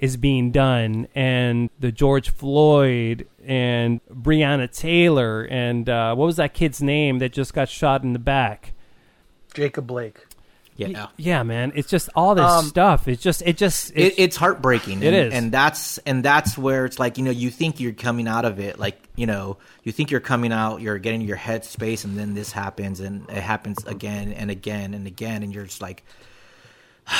is being done and the George Floyd and Breonna Taylor and uh, what was that kid's name that just got shot in the back? Jacob Blake. Yeah. yeah, man. It's just all this Um, stuff. It's just it just it, it's heartbreaking. It and, is. and that's and that's where it's like you know you think you're coming out of it, like you know you think you're coming out, you're getting your head space, and then this happens, and it happens again and again and again, and you're just like,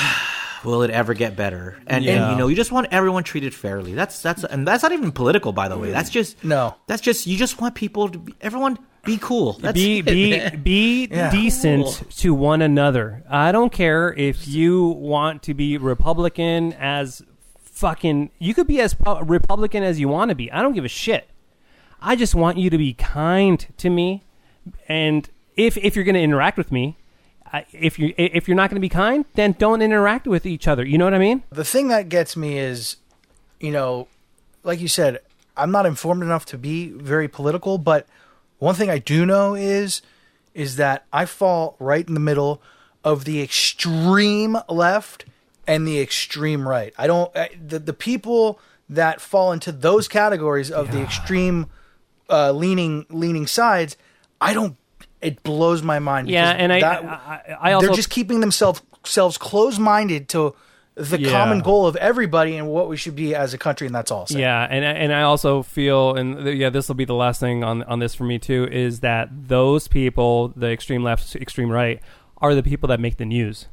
will it ever get better? And, Yeah. and you know you just want everyone treated fairly. That's that's and that's not even political, by the way. That's just No. That's just you just want people to be, everyone be cool. That's be it, be man. be Yeah. decent Cool. to one another. I don't care if you want to be Republican as fucking. You could be as Republican as you want to be. I don't give a shit. I just want you to be kind to me, and if if you're going to interact with me, if you if you're not going to be kind, then don't interact with each other. You know what I mean? The thing that gets me is, you know, like you said, I'm not informed enough to be very political, but one thing I do know is is that I fall right in the middle of the extreme left and the extreme right. I don't I, the the people that fall into those categories of the extreme uh, leaning leaning sides. I don't. It blows my mind. Yeah, and I- that- I- I also- they're just keeping themselves selves closed minded to the Yeah. common goal of everybody and what we should be as a country, and that's all. I'll. Yeah, and and I also feel, and yeah, this will be the last thing on on this for me too, is that those people, the extreme left, extreme right, are the people that make the news.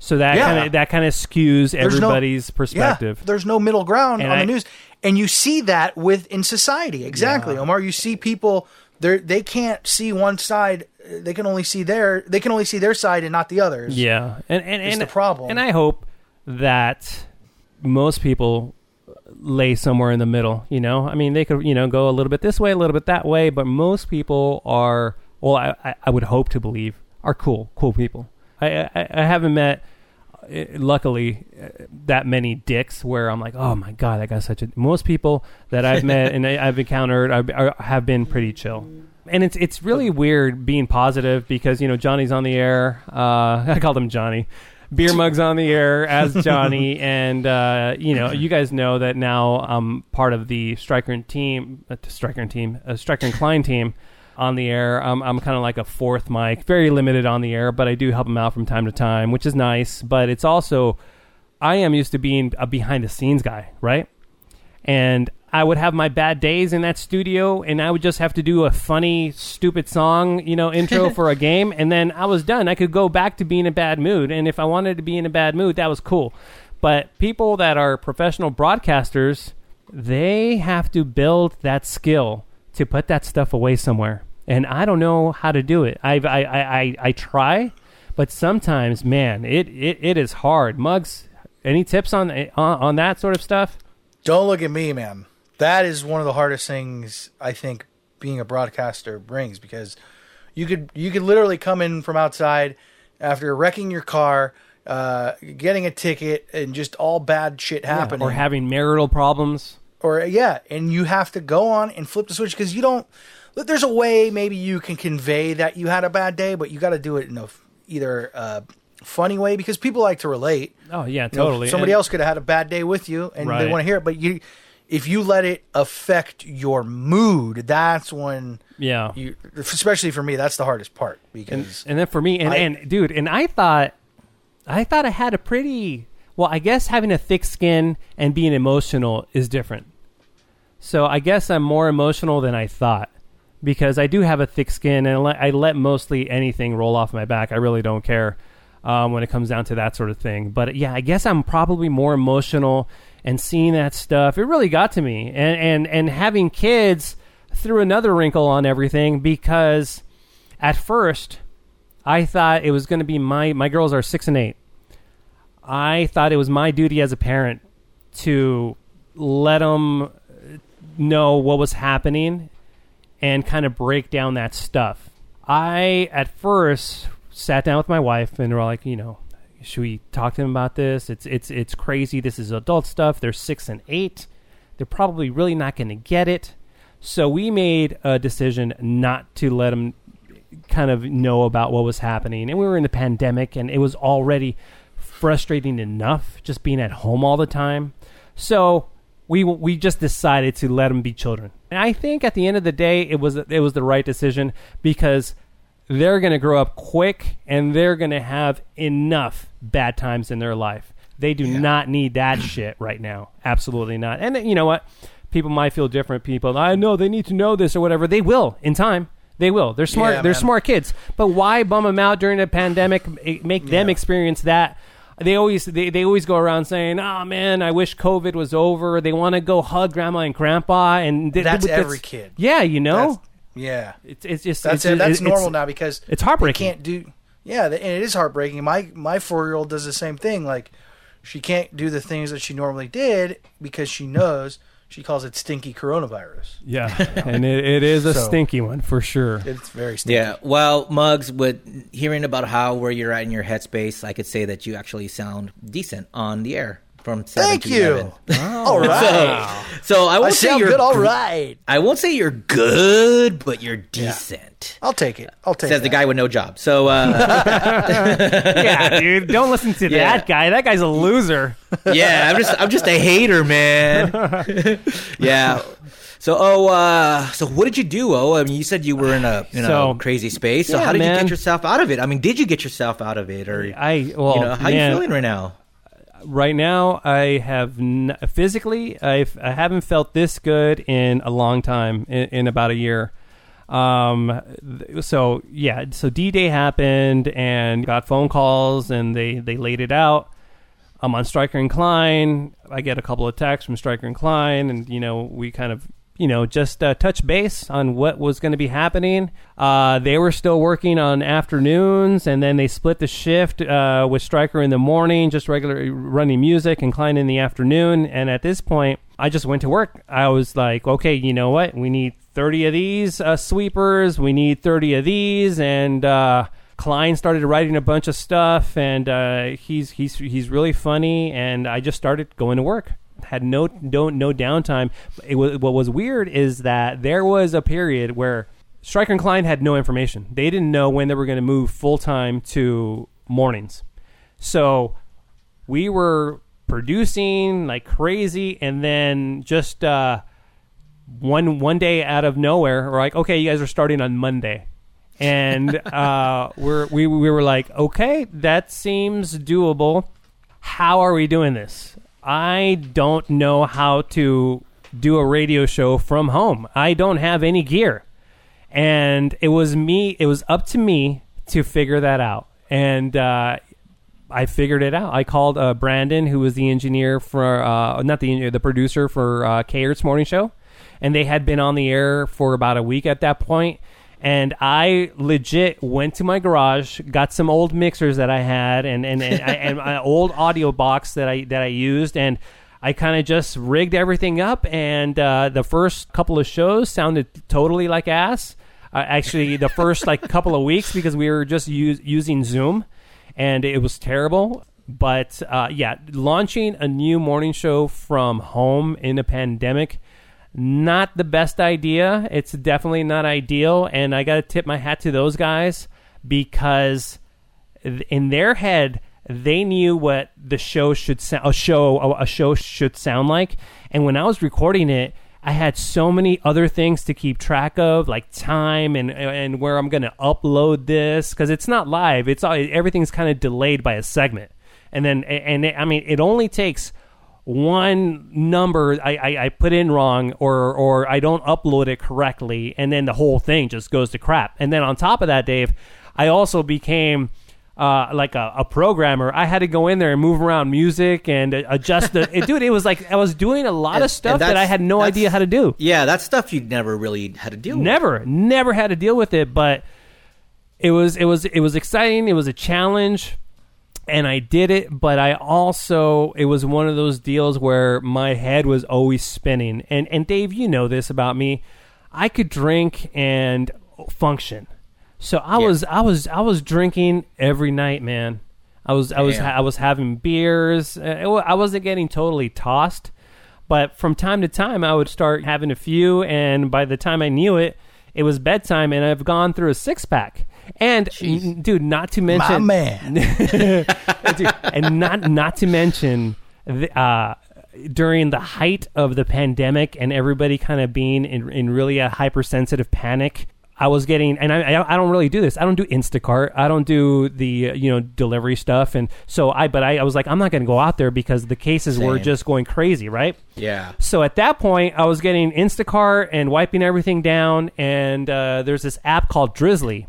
So that Yeah. kind of that kind of skews There's no- everybody's perspective. Yeah, there's no middle ground And on I- the news, and you see that with in society. Exactly. Omar. You see people they they can't see one side. They can only see their they can only see their side and not the others. yeah, and and and the problem. And I hope that most people lay somewhere in the middle. You know, I mean, they could you know go a little bit this way, a little bit that way, but most people are. Well, I I, I would hope to believe are cool, cool people. I I, I haven't met. Uh, Luckily, uh, that many dicks where I'm like, oh my god, I got such a. Most people that I've met and I- I've encountered are, are, have been pretty chill, and it's it's really weird being positive because you know Johnny's on the air. Uh, I called him Johnny. Beer mugs on the air as Johnny, and uh, you know you guys know that now I'm part of the Stryker and team, uh, Stryker and team, uh, Stryker and Klein team on the air. I'm, I'm kind of like a fourth mic, very limited on the air, but I do help him out from time to time, which is nice. But it's also, I am used to being a behind the scenes guy, right? And I would have my bad days in that studio, and I would just have to do a funny, stupid song, you know, intro for a game, and then I was done. I could go back to being in a bad mood, and if I wanted to be in a bad mood, that was cool. But people that are professional broadcasters, they have to build that skill to put that stuff away somewhere, and I don't know how to do it. I've, I, I, I, I try, but sometimes, man, it, it, it is hard. Mugs, any tips on on, on that sort of stuff? Don't look at me, man. That is one of the hardest things I think being a broadcaster brings because you could you could literally come in from outside after wrecking your car, uh, getting a ticket, and just all bad shit happening. or having marital problems. or yeah, and you have to go on and flip the switch because you don't. There's a way maybe you can convey that you had a bad day, but you got to do it in a either a funny way because people like to relate. Oh yeah, You know, totally. somebody And- else could have had a bad day with you, and they want to hear it. But you, if you let it affect your mood, that's when Yeah. you. Especially for me, that's the hardest part and, because and then for me, and, I- and dude, and I thought, I thought I had a pretty well. I guess having a thick skin and being emotional is different. So I guess I'm more emotional than I thought because I do have a thick skin and I let, mostly anything roll off my back. I really don't care um, when it comes down to that sort of thing. But yeah, I guess I'm probably more emotional and seeing that stuff. It really got to me, and and and having kids threw another wrinkle on everything because at first I thought it was going to be my my girls are six and eight. I thought it was my duty as a parent to let them know what was happening and kind of break down that stuff. I at first sat down with my wife and we're like, you know, should we talk to them about this? It's it's it's crazy. This is adult stuff. They're six and eight. They're probably really not going to get it. So we made a decision not to let them kind of know about what was happening. And we were in the pandemic, and it was already frustrating enough just being at home all the time. So we we just decided to let them be children. And I think at the end of the day, it was it was the right decision because they're going to grow up quick and they're going to have enough bad times in their life. They do not need that shit right now. Absolutely not. And you know what? People might feel different. People, I know they need to know this or whatever. They will in time. They will. They're smart. Yeah, they're man. smart kids. But why bum them out during a pandemic? Eh, make them Yeah. experience that. They always they, they always go around saying, "Oh man, I wish COVID was over." They want to go hug grandma and grandpa, and th- That's th- every kid. Yeah, you know, That's- yeah. it's it's just That's it's, it. That's it's- normal now because it's heartbreaking. They can't do. Yeah, and it is heartbreaking. My my four year old does the same thing. Like, she can't do the things that she normally did because she knows she calls it stinky coronavirus. Yeah, and it, it is a So- stinky one for sure. It's very stinky. Yeah. Well, Muggs, with hearing about how where you're at in your headspace, I could say that you actually sound decent on the air from seven Thank to you. 11. All right. So I I won't say you're good. All gr- right. I won't say you're good, but you're decent. I'll take it. I'll take it. Says it. the guy with no job. So uh, yeah, dude, don't listen to Yeah. that guy. That guy's a loser. yeah, I'm just I'm just a hater, man. yeah. So oh, uh, so what did you do? Oh, I mean, you said you were in a in So- crazy space. So Yeah, how did you get yourself out of it? I mean, did you get yourself out of it, or I well, you know, how man, you feeling right now? Right now I have n- physically I've, I haven't felt this good in a long time in, in about a year. Um, th- so yeah, so D Day happened and got phone calls and they they laid it out. I'm on Stryker and Klein. I get a couple of texts from Stryker and Klein, and you know we kind of you know just uh, touch base on what was going to be happening. Uh, they were still working on afternoons, and then they split the shift uh, with Stryker in the morning, just regular running music, and Klein in the afternoon. And at this point, I just went to work. I was like, okay, you know what? We need 30 of these uh, sweepers. We need 30 of these, and. Uh, Klein started writing a bunch of stuff, and uh, he's he's he's really funny. And I just started going to work. Had no no no downtime. It was what was weird is that there was a period where Stryker and Klein had no information. They didn't know when they were going to move full time to mornings. So we were producing like crazy, and then just uh, one one day out of nowhere, we're like, okay, you guys are starting on Monday, and uh, we're we we were like, okay, that seems doable. How are we doing this? I don't know how to do a radio show from home. I don't have any gear, and it was me. It was up to me to figure that out, and. Uh, I figured it out. I called uh, Brandon, who was the engineer for, uh, not the engineer, the producer for uh, morning show, and they had been on the air for about a week at that point. And I legit went to my garage, got some old mixers that I had, and and and, I, and an old audio box that I that I used, and I kind of just rigged everything up. And uh, the first couple of shows sounded totally like ass. Uh, actually, the first like couple of weeks because we were just us- using Zoom and it was terrible. But uh, yeah, launching a new morning show from home in a pandemic, not the best idea. It's definitely not ideal, and I got to tip my hat to those guys because in their head they knew what the show should sound a show a show should sound like and when i was recording it i had so many other things to keep track of like time and and where i'm going to upload this cuz it's not live it's all everything's kind of delayed by a segment and then and it, i mean it only takes one number I, I, I put in wrong or or I don't upload it correctly and then the whole thing just goes to crap. And then on top of that, Dave, I also became uh, like a, a programmer. I had to go in there and move around music and adjust the it, dude. It was like I was doing a lot And- of stuff that I had no idea how to do. Yeah, that's stuff you never really had to deal with. Never, never had to deal with it, but it was it was it was exciting. It was a challenge, and I did it. But I also it was one of those deals where my head was always spinning. And and Dave, you know this about me. I could drink and function. So I Yeah. was I was I was drinking every night, man. I was I was Damn. I was having beers. Uh, I wasn't getting totally tossed, but from time to time I would start having a few, and by the time I knew it, it was bedtime, and I've gone through a six pack. And n- dude, not to mention, My man. Dude, and not not to mention the, uh, during the height of the pandemic and everybody kind of being in, in really a hypersensitive panic I was getting, and I, I don't really do this. I don't do Instacart. I don't do the you know delivery stuff, and so I. But I, I was like, I'm not going to go out there because the cases were just going crazy, right? Yeah. So at that point, I was getting Instacart and wiping everything down, and uh, there's this app called Drizzly.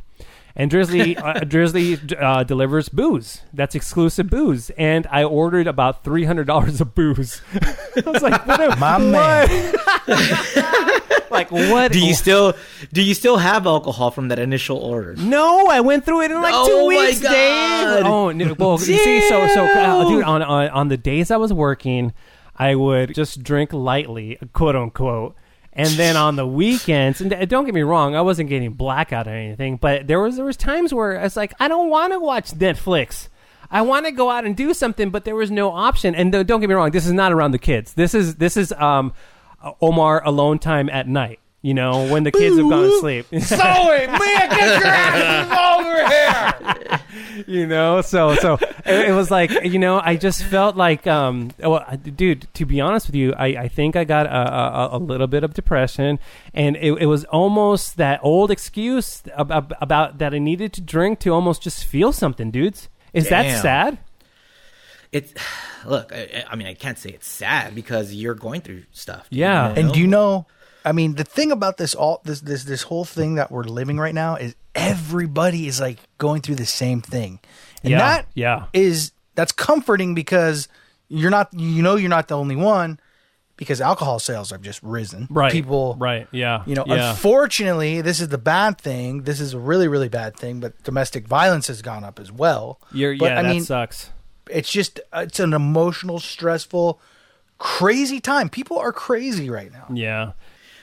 And Drizzly, uh, Drizzly uh, delivers booze. That's exclusive booze. And I ordered about three hundred dollars of booze. I was like, what am- My man. like what? Do you still do you still have alcohol from that initial order? No, I went through it in like Oh two my weeks, God. Dave. Oh, no, well, you see, so so, uh, dude, on, on on the days I was working, I would just drink lightly, quote unquote. And then on the weekends, and don't get me wrong, I wasn't getting blackout or anything, but there was there was times where I was like, I don't want to watch Netflix. I want to go out and do something, but there was no option. And don't don't get me wrong, this is not around the kids. This is this is um, Omar alone time at night. You know, when the kids have gone to sleep. Zoe, Mia, get your asses over here. you know so so it, it was like you know i just felt like um well dude to be honest with you i, I think i got a, a, a little bit of depression and it, it was almost that old excuse about, about that i needed to drink to almost just feel something dudes is that sad It's look. I, I mean, I can't say it's sad because you're going through stuff. Yeah. you And do you know? I mean, the thing about this all this this this whole thing that we're living right now is everybody is like going through the same thing, and Yeah, that yeah. is that's comforting because you're not you know you're not the only one because alcohol sales have just risen. right people right yeah You know, yeah unfortunately, this is the bad thing. This is a really, really bad thing. But domestic violence has gone up as well. You're, but, yeah I that mean, sucks it's just uh, it's an emotional, stressful, crazy time. People are crazy right now. yeah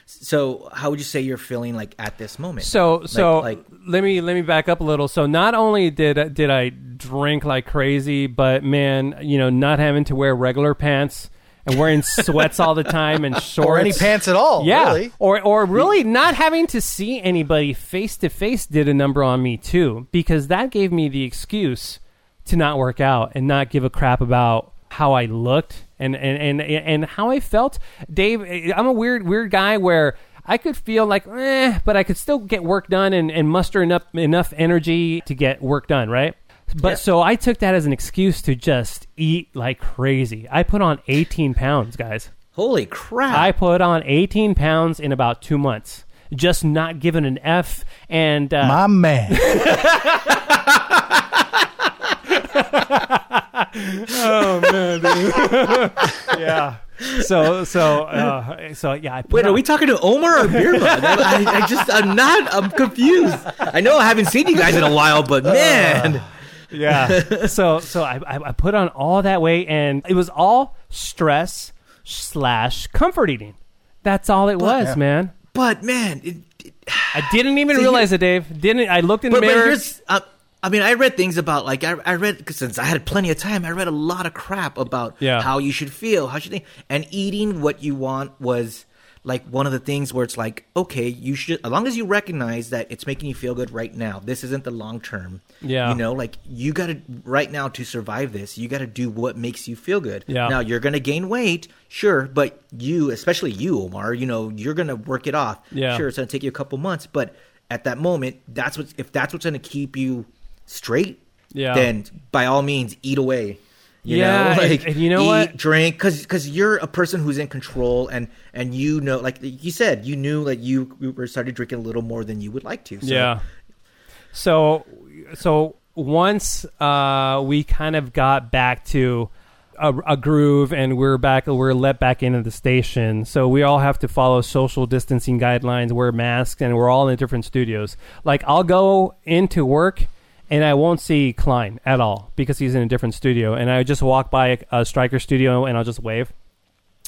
So, how would you say you're feeling like at this moment? So Like- so like, let me let me back up a little. So not only did did I drink like crazy, but man, you know, not having to wear regular pants and wearing sweats all the time and shorts Or any pants at all. Yeah, Really. or or really not having to see anybody face to face did a number on me too, because that gave me the excuse to not work out and not give a crap about how I looked and and and and how I felt. Dave, I'm a weird weird guy where I could feel like, eh, but I could still get work done and, and muster enough enough energy to get work done, right? But so I took that as an excuse to just eat like crazy. I put on 18 pounds, guys. holy crap! I put on 18 pounds in about two months. Just not giving an F. And uh, My man. yeah. So so uh, so yeah. I put Wait, are we talking to Omar or Beer I, I, just, I'm not. I'm confused. I know I haven't seen you guys in a while, but man, Yeah. so so I, I put on all that weight, and it was all stress slash comfort eating. That's all it was, yeah. man. but man, it, it, I didn't even realize it, Dave. Didn't I looked in the but, but mirror? here's. Uh, I mean, I read things about like I, I read since I had plenty of time. I read a lot of crap about Yeah. how you should feel, how you should think, and eating what you want was like one of the things where it's like, okay, you should as long as you recognize that it's making you feel good right now. This isn't the long term. Yeah. you know, like you got to right now to survive this. You got to do what makes you feel good. Yeah. Now you're gonna gain weight, sure, but you, especially you, Omar, you know, you're gonna work it off. Yeah. sure, it's gonna take you a couple months, but at that moment, that's what if that's what's gonna keep you straight, Yeah. then by all means eat away. You Yeah, know, like and you know eat, what? drink, because because you're a person who's in control, and and you know, like you said, you knew that you were started drinking a little more than you would like to. So, Yeah. So so once uh, we kind of got back to a, a groove and we're back we're let back into the station. So we all have to follow social distancing guidelines, wear masks, and we're all in different studios. Like I'll go into work and I won't see Klein at all because he's in a different studio, and I just walk by a, a Stryker studio and I'll just wave,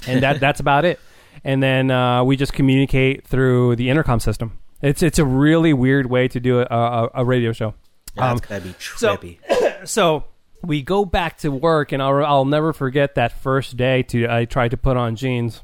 and that that's about it. And then uh, we just communicate through the intercom system. It's it's a really weird way to do a, a, a radio show. that's Um, gotta be so- trippy. so we go back to work, and I'll, I'll never forget that first day. To I tried to put on jeans.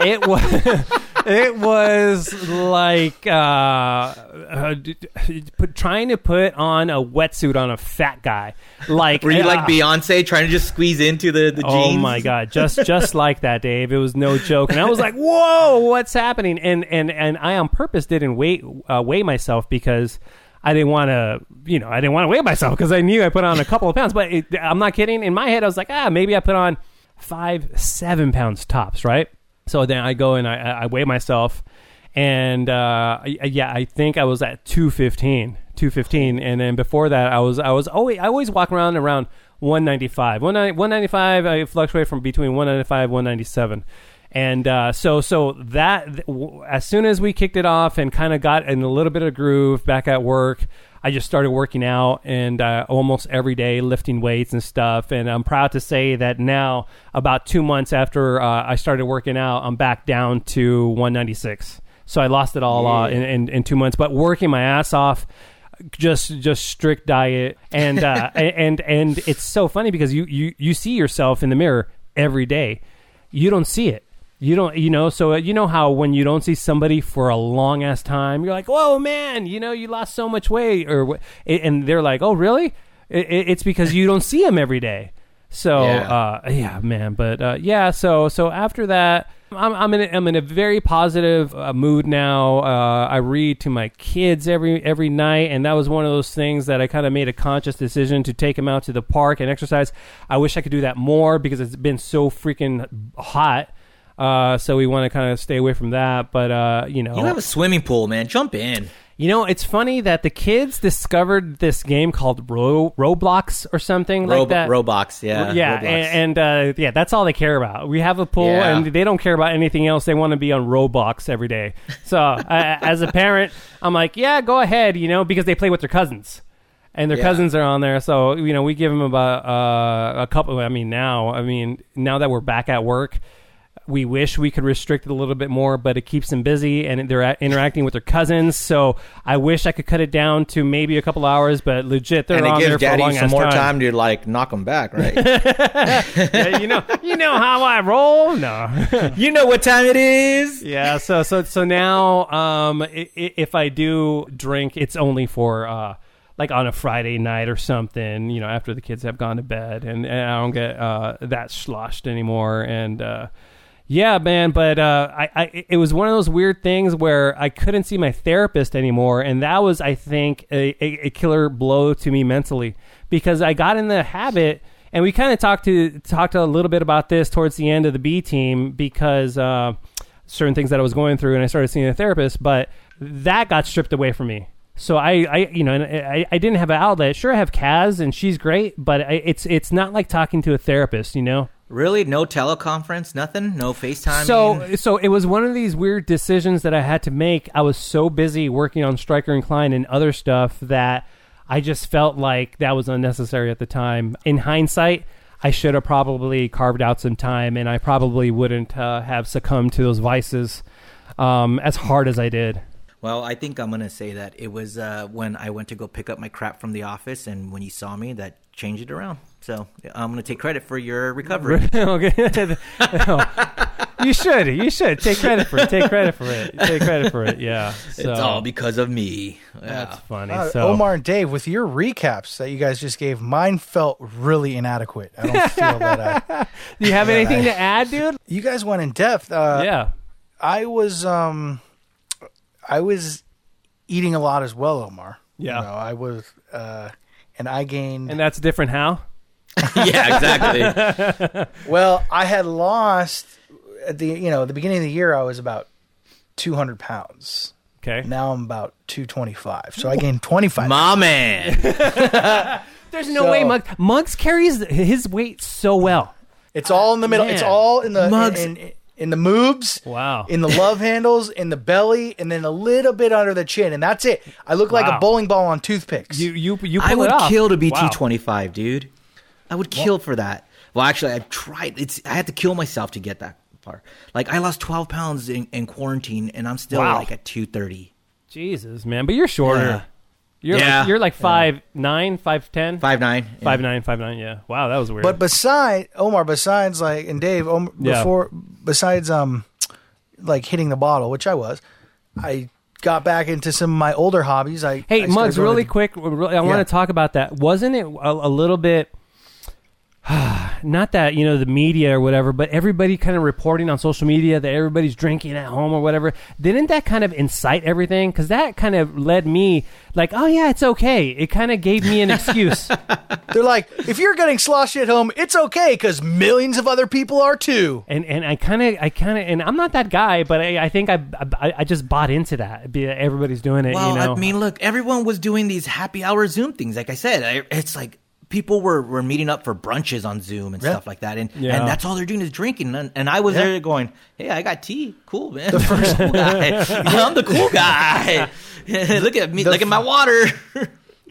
It was it was like uh, uh, d- d- put, trying to put on a wetsuit on a fat guy. Like Were you uh, like Beyonce trying to just squeeze into the, the Oh jeans? my god, just just like that, Dave. It was no joke, and I was like, "Whoa, what's happening?" And and and I on purpose didn't weigh uh, weigh myself because I didn't want to, you know, I didn't want to weigh myself because I knew I put on a couple of pounds. But it, I'm not kidding. In my head, I was like, ah, maybe I put on five, seven pounds tops, right? So then I go and I, I weigh myself, and uh, yeah, I think I was at 215, 215, and then before that, I was I was always I always walk around around 195, 190 195. I fluctuate from between 195 197. And uh, so, so that as soon as we kicked it off and kind of got in a little bit of groove back at work, I just started working out and uh, almost every day lifting weights and stuff. And I'm proud to say that now, about two months after uh, I started working out, I'm back down to 196. So I lost it all uh, in, in, in two months, but working my ass off just just strict diet. And uh and and it's so funny because you you you see yourself in the mirror every day. You don't see it you don't you know so uh, you know how when you don't see somebody for a long ass time you're like whoa man you know you lost so much weight or and they're like oh really it's because you don't see them every day so Yeah. uh yeah man but uh yeah so so after that I'm, I'm in a, I'm in a very positive uh, mood now. Uh, I read to my kids every every night, and that was one of those things that I kind of made a conscious decision to take them out to the park and exercise. I wish I could do that more because it's been so freaking hot. Uh, so we want to kind of stay away from that. But uh, you know, You have a swimming pool, man. Jump in. you know, it's funny that the kids discovered this game called Ro- Roblox or something like Rob- that. Robox, yeah. yeah, Roblox. and, and uh, yeah, that's all they care about. We have a pool, Yeah. and they don't care about anything else. They want to be on Roblox every day. So, uh, as a parent, I'm like, yeah, go ahead, you know, because they play with their cousins, and their Yeah. cousins are on there. So, you know, we give them about uh, a couple. I mean, now, I mean, now that we're back at work. We wish we could restrict it a little bit more, but it keeps them busy and they're interacting with their cousins. So I wish I could cut it down to maybe a couple hours, but legit, they're and it on there gives for a daddy long some more time. time to like knock them back, right? Yeah, you know, you know how I roll. No, you know what time it is. yeah. So, so, so now, um, if I do drink, it's only for uh, like on a Friday night or something. You know, after the kids have gone to bed, and, and I don't get uh that sloshed anymore. And uh, yeah, man. But uh, I, I, it was one of those weird things where I couldn't see my therapist anymore, and that was, I think, a, a, a killer blow to me mentally because I got in the habit and we kind of talked to talked a little bit about this towards the end of the B team because uh, certain things that I was going through, and I started seeing a therapist, but that got stripped away from me. So I, I you know, I, I didn't have an outlet. Sure, I have Kaz, and she's great, but I, it's it's not like talking to a therapist, you know. Really? No teleconference? Nothing? No FaceTime? So so it was one of these weird decisions that I had to make. I was so busy working on Stryker and Klein and other stuff that I just felt like that was unnecessary at the time. In hindsight, I should have probably carved out some time, and I probably wouldn't uh, have succumbed to those vices um, as hard as I did. Well, I think I'm gonna say that it was uh, when I went to go pick up my crap from the office, and when you saw me, that changed it around. So I'm gonna take credit for your recovery. okay. you should. You should take credit for it. Take credit for it. Take credit for it. Yeah. So, it's all because of me. that's funny. Uh, so Omar and Dave, with your recaps that you guys just gave, mine felt really inadequate. I don't feel that I. do you have anything to add, dude? You guys went in depth. Uh, yeah. I was um, I was eating a lot as well, Omar. Yeah. You know, I was, uh, and I gained. And that's different how? yeah, exactly. well, I had lost at the you know the beginning of the year. I was about two hundred pounds. Okay. Now I'm about two twenty five. So I gained twenty five. My man. There's no So- way Muggs, Muggs carries his weight so well. It's all in the middle. It's Man. all in the Mugs. in, in, in the moobs. Wow. In the love handles, in the belly, and then a little bit under the chin, and that's it. I look like Wow. a bowling ball on toothpicks. You you you I pull would it off. kill to be Wow. 225, dude. I would kill for that. Well, actually, I tried. It's I had to kill myself to get that far. Like I lost 12 pounds in, in quarantine, and I'm still Wow. like at 230. Jesus, man, but you're shorter. Yeah. You're Yeah. like, you're like five nine, five ten, Five nine. five nine, five nine. Yeah. Wow, that was weird. But besides Omar, besides like and Dave, Yeah. before besides um like hitting the bottle, which I was, I got back into some of my older hobbies. I Hey, I started Muggs, really to- quick. really- I Yeah. want to talk about that. Wasn't it a, a little bit? Not that you know the media or whatever, but everybody kind of reporting on social media that everybody's drinking at home or whatever. Didn't that kind of incite everything? Because that kind of led me like, oh yeah, it's okay. It kind of gave me an excuse. They're like, if you're getting sloshy at home, it's okay because millions of other people are too. and and I kind of I kind of and I'm not that guy, but I, I think I, I I just bought into that. Everybody's doing it. Well, you know? I mean, look, everyone was doing these happy hour Zoom things. Like I said, I, it's like people were, were meeting up for brunches on Zoom and Yeah. stuff like that, and Yeah. and that's all they're doing is drinking. And, and I was Yeah. there going, "Hey, I got tea. Cool, man. The first cool guy. I'm the cool guy. look at me. The look at my water.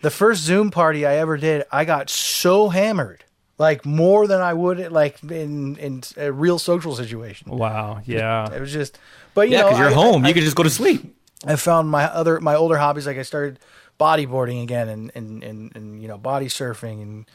The first Zoom party I ever did, I got so hammered, like more than I would like in in a real social situation. wow, yeah. It was just, but you yeah, know, because you're I- home. I, you can just go to sleep. I found my other my older hobbies like I started bodyboarding again and and, and and you know body surfing and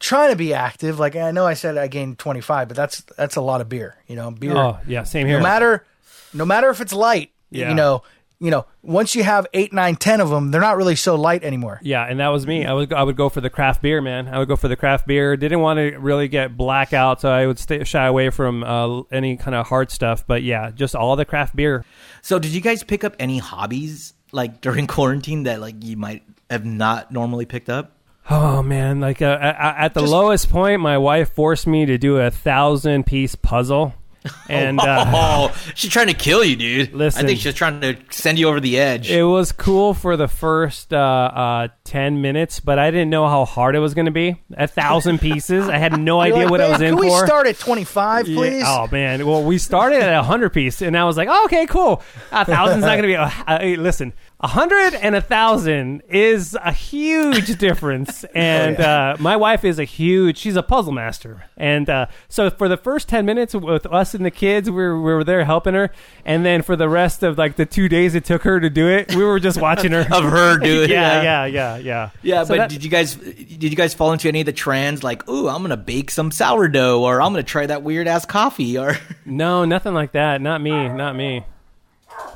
trying to be active. Like I know I said I gained 25, but that's that's a lot of beer. You know, beer. Oh yeah, same here. no matter no matter if it's light. Yeah. You know, you know, once you have eight, nine, ten of them, they're not really so light anymore. Yeah, and that was me. I would I would go for the craft beer, man. I would go for the craft beer. Didn't want to really get blackout, so I would stay shy away from uh, any kind of hard stuff. But yeah, just all the craft beer. So, did you guys pick up any hobbies like during quarantine that like you might have not normally picked up? Oh man, like uh, at, the Just- lowest point, my wife forced me to do a thousand piece puzzle, and uh, oh, she's trying to kill you, dude. Listen. I think she's trying to send you over the edge. it was cool for the first uh, uh, ten minutes, but I didn't know how hard it was going to be. A thousand pieces, I had no idea like, what I was in can for. we start at 25, Yeah. please? Oh man, well we started at a hundred piece, and I was like, oh, okay, cool. A thousand's not gonna be. Uh, uh, hey, listen, a hundred and a thousand is a huge difference, and uh, my wife is a huge. She's a puzzle master, and uh, so for the first ten minutes with us and the kids, we were, we were there helping her, and then for the rest of like the two days it took her to do it, we were just watching her. of her do it. yeah, yeah, yeah, yeah. Yeah, So but that- did you guys did you guys fall into any of the trends like, ooh, I'm gonna bake some sourdough or I'm gonna try that weird ass coffee or no, nothing like that. Not me. Not me.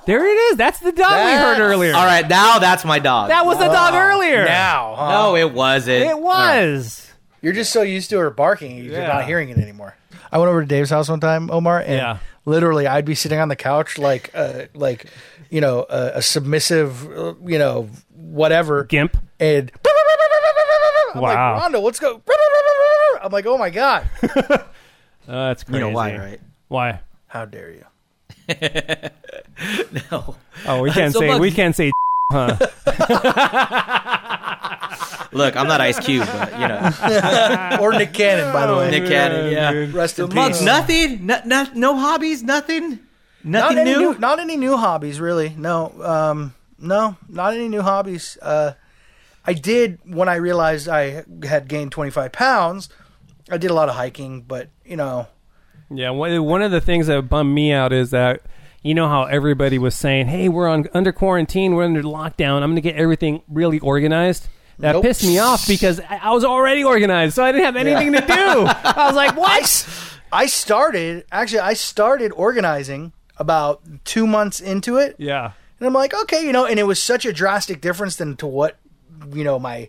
There it is. That's the dog we heard That's- earlier. All right, now that's my dog. That was the dog earlier. Now, huh? no, it wasn't. It was. You're just so used to her barking, you're Yeah. not hearing it anymore. I went over to Dave's house one time, Omar, and Yeah. literally I'd be sitting on the couch like, uh, like, you know, a, a submissive, uh, you know, whatever, Gimp. and I'm Wow. like, Rondo, let's go. I'm like, oh my god, Uh, that's crazy. you know why, right? Why? how dare you? No. Oh, we can't So, say. Bugs- we can't say. Huh? Look, I'm not Ice Cube, but you know, Or Nick Cannon, by the way. Nick Cannon. Yeah, Rest in Mugs, peace. nothing, no, no, no hobbies, nothing, nothing any new. new, not any new hobbies, really. No, um, no, not any new hobbies. Uh, I did when I realized I had gained 25 pounds. I did a lot of hiking, but you know, Yeah. One of the things that bummed me out is that you know how everybody was saying, "Hey, we're on under quarantine. We're under lockdown. I'm going to get everything really organized." That Nope. pissed me off because I, I was already organized, so I didn't have anything to do. I was like, I, "What?" s- I started actually. I started organizing about two months into it, Yeah. and I'm like, okay, you know, and it was such a drastic difference than to what you know my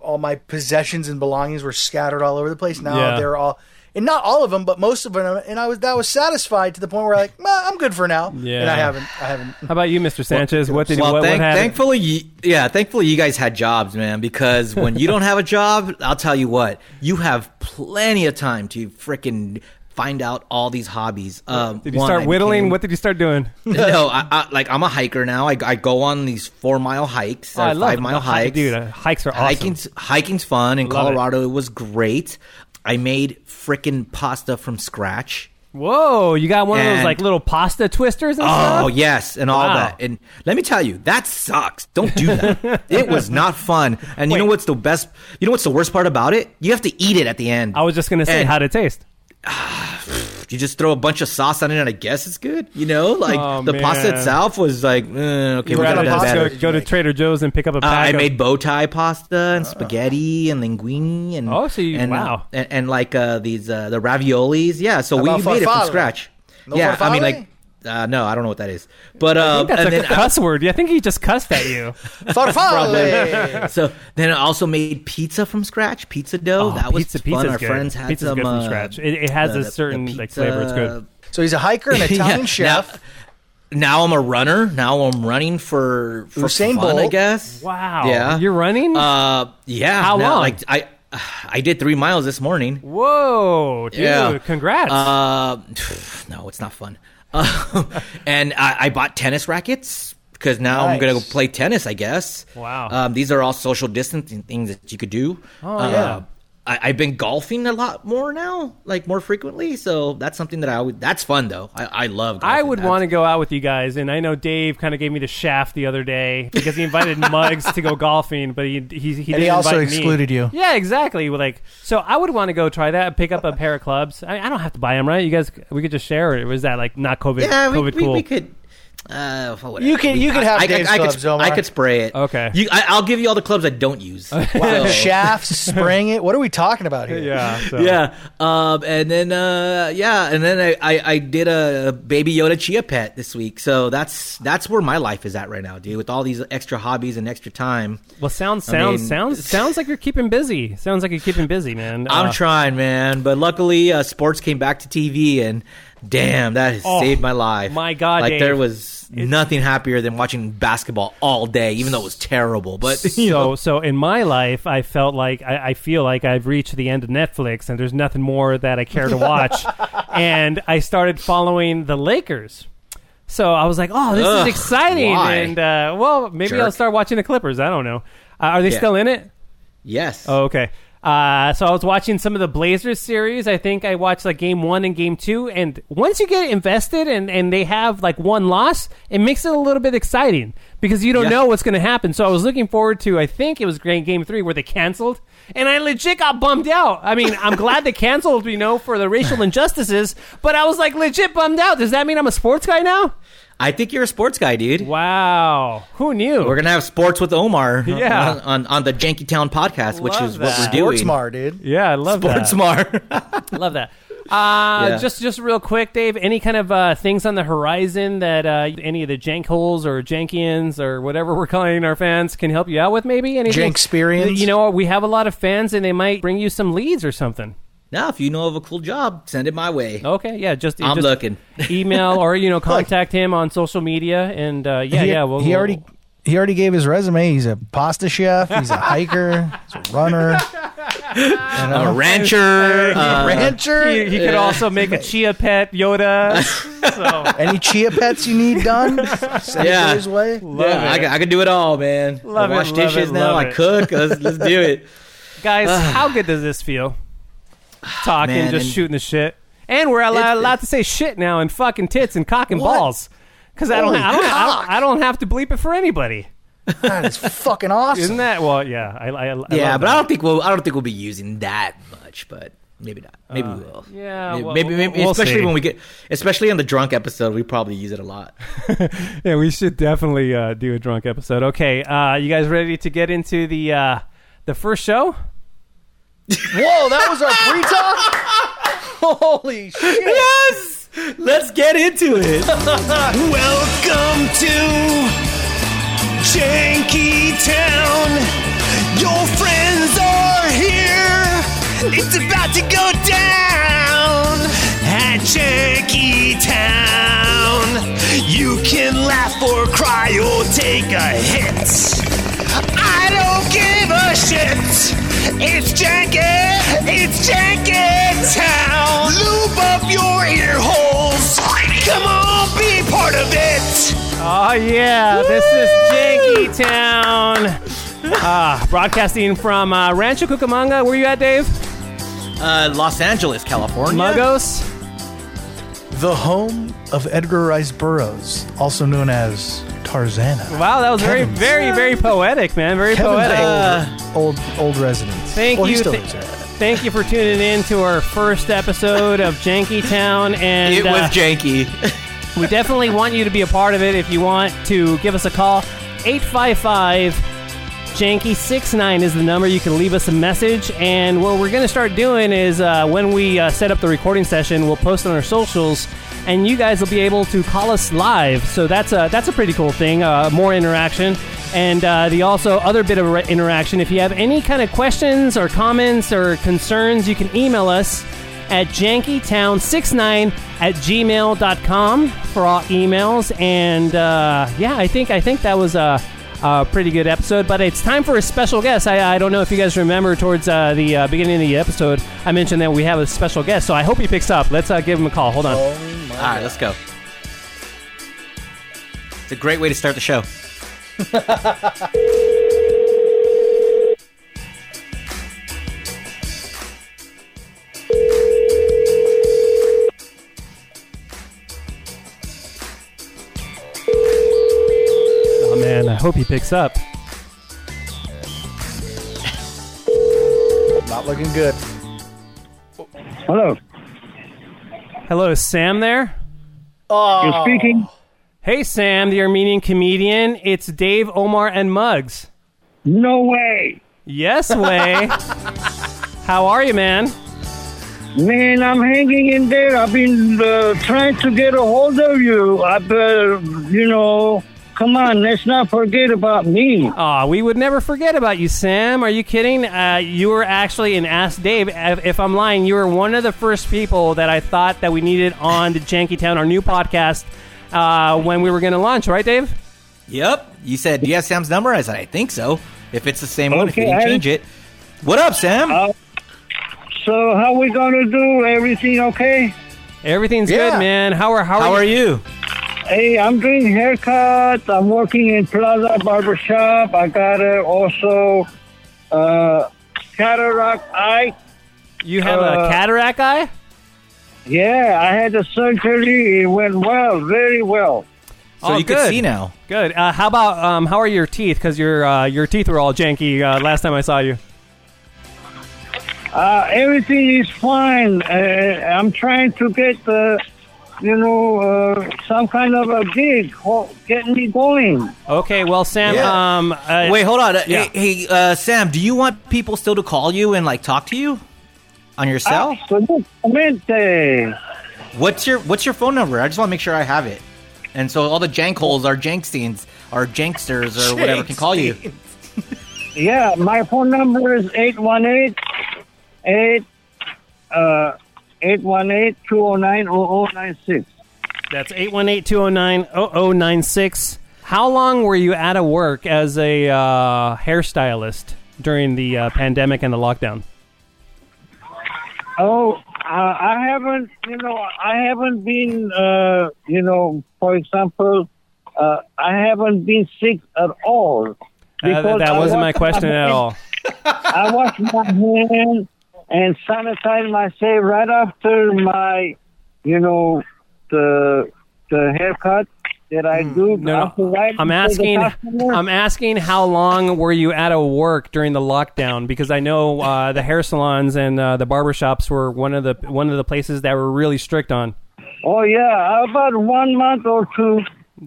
all my possessions and belongings were scattered all over the place. Now Yeah. they're all. And not all of them, but most of them, and I was that was satisfied to the point where like, nah, I'm good for now. Yeah. And I haven't, I haven't. How about you, Mr. Sanchez? what did Well, what, thank, what happened? thankfully, you, yeah, thankfully you guys had jobs, man. Because when you don't have a job, I'll tell you what, you have plenty of time to freaking find out all these hobbies. Um, Did you one, start whittling? became- What did you start doing? no, I, I, like I'm a hiker now. I, I go on these four mile hikes, Oh, uh, I love five mile hikes. dude. uh, hikes are awesome. Hiking's hiking's fun in Love it. Colorado. It. was great. I made freaking pasta from scratch. Whoa, you got one of those like little pasta twisters and Oh stuff? yes, and all Wow. that. And let me tell you, that sucks. Don't do that. it was not fun. And you know what's the best? You know what's the worst part about it? You have to eat it at the end. I was just gonna say, And- how'd it taste? you just throw a bunch of sauce on it, and I guess it's good. You know, like Oh, the pasta itself was like, eh, okay, we're got kind to of pasta better. Go to? Trader Joe's and pick up a Uh. I of- made bow tie pasta and spaghetti and linguine and Oh, so you- and, wow. and, and like uh, these uh, the raviolis. Yeah, so we About made it from scratch. No yeah, I mean like Uh, no, I don't know what that is. But I think that's and a then I- cuss word. I think he just cussed at you. Farfalle. so then I also made pizza from scratch, pizza dough. Oh, that was pizza, fun. pizza's Our good. friends had Pizza's some good from uh, scratch. It, it has the- a the certain like flavor. It's good. so he's a hiker and a Italian Yeah, chef. Now, now I'm a runner. Now I'm running for, for Usain fun, I guess. Wow. Yeah. You're running? Uh, yeah. How now, long? Like I, I did three miles this morning. Whoa, dude! Yeah. Congrats. Uh, no, it's not fun. Uh, and I, I bought tennis rackets because now I'm gonna go play tennis. I guess. Wow. Um, these are all social distancing things that you could do. Oh, Uh, yeah. I, I've been golfing a lot more now, like more frequently. So that's something that I would. That's fun though. I, I love. Golfing. I would That's- want to go out with you guys, and I know Dave kind of gave me the shaft the other day because he invited Muggs to go golfing, but he he, he And didn't he also invite me. excluded you. Yeah, exactly. Like, so I would want to go try that, pick up a pair of clubs. I, I don't have to buy them, right? You guys, we could just share it. Was that like not COVID? Yeah, we, COVID we, cool. we could. Uh, whatever. You could- We- you could I- have I, Dave's I, I, clubs, could, Omar. I could spray it. Okay. You, I, I'll give you all the clubs I don't use. Wow, So- shafts, spraying it. What are we talking about here? yeah, so. yeah. Um, and then uh, yeah, and then I, I, I did a Baby Yoda Chia Pet this week. So that's that's where my life is at right now, dude. With all these extra hobbies and extra time, Well, sounds I sounds mean- sounds sounds like you're keeping busy. Sounds like you're keeping busy, man. I'm Uh, trying, man. But luckily, uh, sports came back to TV, and damn, that has Oh, saved my life. my God, like Dave. there was nothing happier than watching basketball all day, even though it was terrible. But you so know, so in my life i felt like I, I feel like i've reached the end of netflix and there's nothing more that i care to watch and i started following the lakers so i was like oh this Ugh, is exciting why? and uh, well maybe i'll start watching the clippers i don't know uh, are they Yeah. still in it yes, Oh, okay. Uh, so I was watching some of the Blazers series. I think I watched like game one and game two. And once you get invested and, and they have like one loss, it makes it a little bit exciting because you don't Yeah. know what's going to happen. So I was looking forward to, I think it was game, game three where they canceled. And I legit got bummed out. I mean, I'm glad they canceled, you know, for the racial injustices, but I was like legit bummed out. Does that mean I'm a sports guy now? I think you're a sports guy, dude. Wow. Who knew? We're gonna have sports with Omar, Yeah. on, on, on the Janky Town podcast, which Love is what we're doing. Sportsmar, dude. yeah, I love that. Sportsmar. Love that. Uh, Yeah. Just just real quick, Dave. Any kind of uh, things on the horizon that uh, any of the jank holes or jankians or whatever we're calling our fans can help you out with? Maybe anything. Janksperians? You know, we have a lot of fans, and they might bring you some leads or something. Now, if you know of a cool job, send it my way. Okay, yeah, just I'm just looking. email or you know contact him on social media, and uh, yeah, he, yeah. We'll, he we'll- already he already gave his resume. He's a pasta chef. He's a hiker. He's a runner. You I'm a rancher. uh, rancher. He, he could also make a chia pet Yoda. so Any chia pets you need done, send Yeah. it his way. yeah, I, can- I can do it all, man. Love I it, wash love dishes it, now. love I cook. Let's, let's do it. guys, how good does this feel? Talking, Man, just and- shooting the shit, and we're allowed, It's- allowed to say shit now and fucking tits and cock and What? balls because I don't, Holy I don't, I don't, I don't have to bleep it for anybody. That is fucking awesome. Isn't that well? Yeah, I, I, I yeah, but that. I don't think we'll. I don't think we'll be using that much. But maybe not. Maybe we will. Uh, yeah, maybe, well, maybe, maybe we'll especially see. when we get, especially on the drunk episode, we probably use it a lot. Yeah, we should definitely uh, do a drunk episode. Okay, uh, you guys ready to get into the uh, the first show? Whoa, that was our pre-talk. Holy shit! Yes, let's get into it. Welcome to Janky Town. Your friends are here. It's about to go down at Janky Town. You can laugh or cry or take a hit. I don't give a shit. It's Janky, it's Janky Town. Lube up your ear holes. Come on, be part of it. Oh yeah, this is Janky Town. Uh, broadcasting from uh, Rancho Cucamonga. Where you at, Dave? Uh, Los Angeles, California. Mugos. The home of Edgar Rice Burroughs, also known as Tarzana. Wow, that was very, Kevin's- very, very poetic, man. Very Kevin's poetic. Uh, old, old, old residence. Thank well, you. He still th- lives there. thank you for tuning in to our first episode of Janky Town, and it was uh, janky. we definitely want you to be a part of it. If you want to give us a call, eight five five. Janky six nine is the number. You can leave us a message, and what we're going to start doing is uh, when we uh, set up the recording session, we'll post on our socials and you guys will be able to call us live. So that's a that's a pretty cool thing. Uh, more interaction, and uh, the also other bit of re- interaction. If you have any kind of questions or comments or concerns, you can email us at jankytown69 at gmail.com for all emails. And uh, yeah, I think I think that was a, a pretty good episode. But it's time for a special guest. I, I don't know if you guys remember towards uh, the uh, beginning of the episode, I mentioned that we have a special guest. So I hope he picks up. Let's uh, give him a call. Hold on. Oh All right, let's go. It's a great way to start the show. I hope he picks up. Not looking good. Hello, Hello, is Sam there? Oh, you're speaking. Hey, Sam, the Armenian comedian. It's Dave, Omar, and Muggs. No way, Yes, way. How are you, man? man! I'm hanging in there. I've been uh, trying to get a hold of you. I've, uh, you know, come on, let's not forget about me. Aw, we would never forget about you, Sam. Are you kidding? Uh, you were actually in Ask Dave. If if I'm lying, you were one of the first people that I thought that we needed on the Janky Town, our new podcast, uh, when we were going to launch, right, Dave? Yep. You said, do you have Sam's number? I said, I think so. If it's the same one, if you Okay, didn't change it. What up, Sam? Uh, So how we gonna do? Everything okay? Everything's Yeah. good, man. How are how, How are you? Hey, I'm doing haircuts. I'm working in Plaza Barbershop. I got uh, also uh, cataract eye. You have a Uh, cataract eye? Yeah, I had the surgery. It went well, very well. So Oh, you good. can see now. Good. Uh, how about um, how are your teeth? Because your uh, your teeth were all janky uh, last time I saw you. Uh, everything is fine. Uh, I'm trying to get the, you know, uh, some kind of a gig, ho- get me going. Okay, well, Sam. Yeah. Um, uh, Wait, hold on. Uh, yeah. Hey, hey uh, Sam, do you want people still to call you and like talk to you on your cell? Absolutamente. What's your What's your phone number? I just want to make sure I have it. And so all the jankholes, our janksteins, our janksters, or whatever can call you. Yeah, my phone number is 818 8 uh 818-209-0096. That's 818-209-0096. How long were you out of work as a uh, hairstylist during the uh, pandemic and the lockdown? Oh, uh, I haven't, you know, I haven't been, uh, you know, for example, uh, I haven't been sick at all. Uh, Because that wasn't my question at all. I wash my hands and sanitize myself right after my, you know, the the haircut that I do. Hmm. No, no. right I'm asking. I'm asking how long were you out of work during the lockdown? Because I know uh, the hair salons and uh, the barbershops were one of the one of the places that were really strict on. Oh yeah, about one month or two.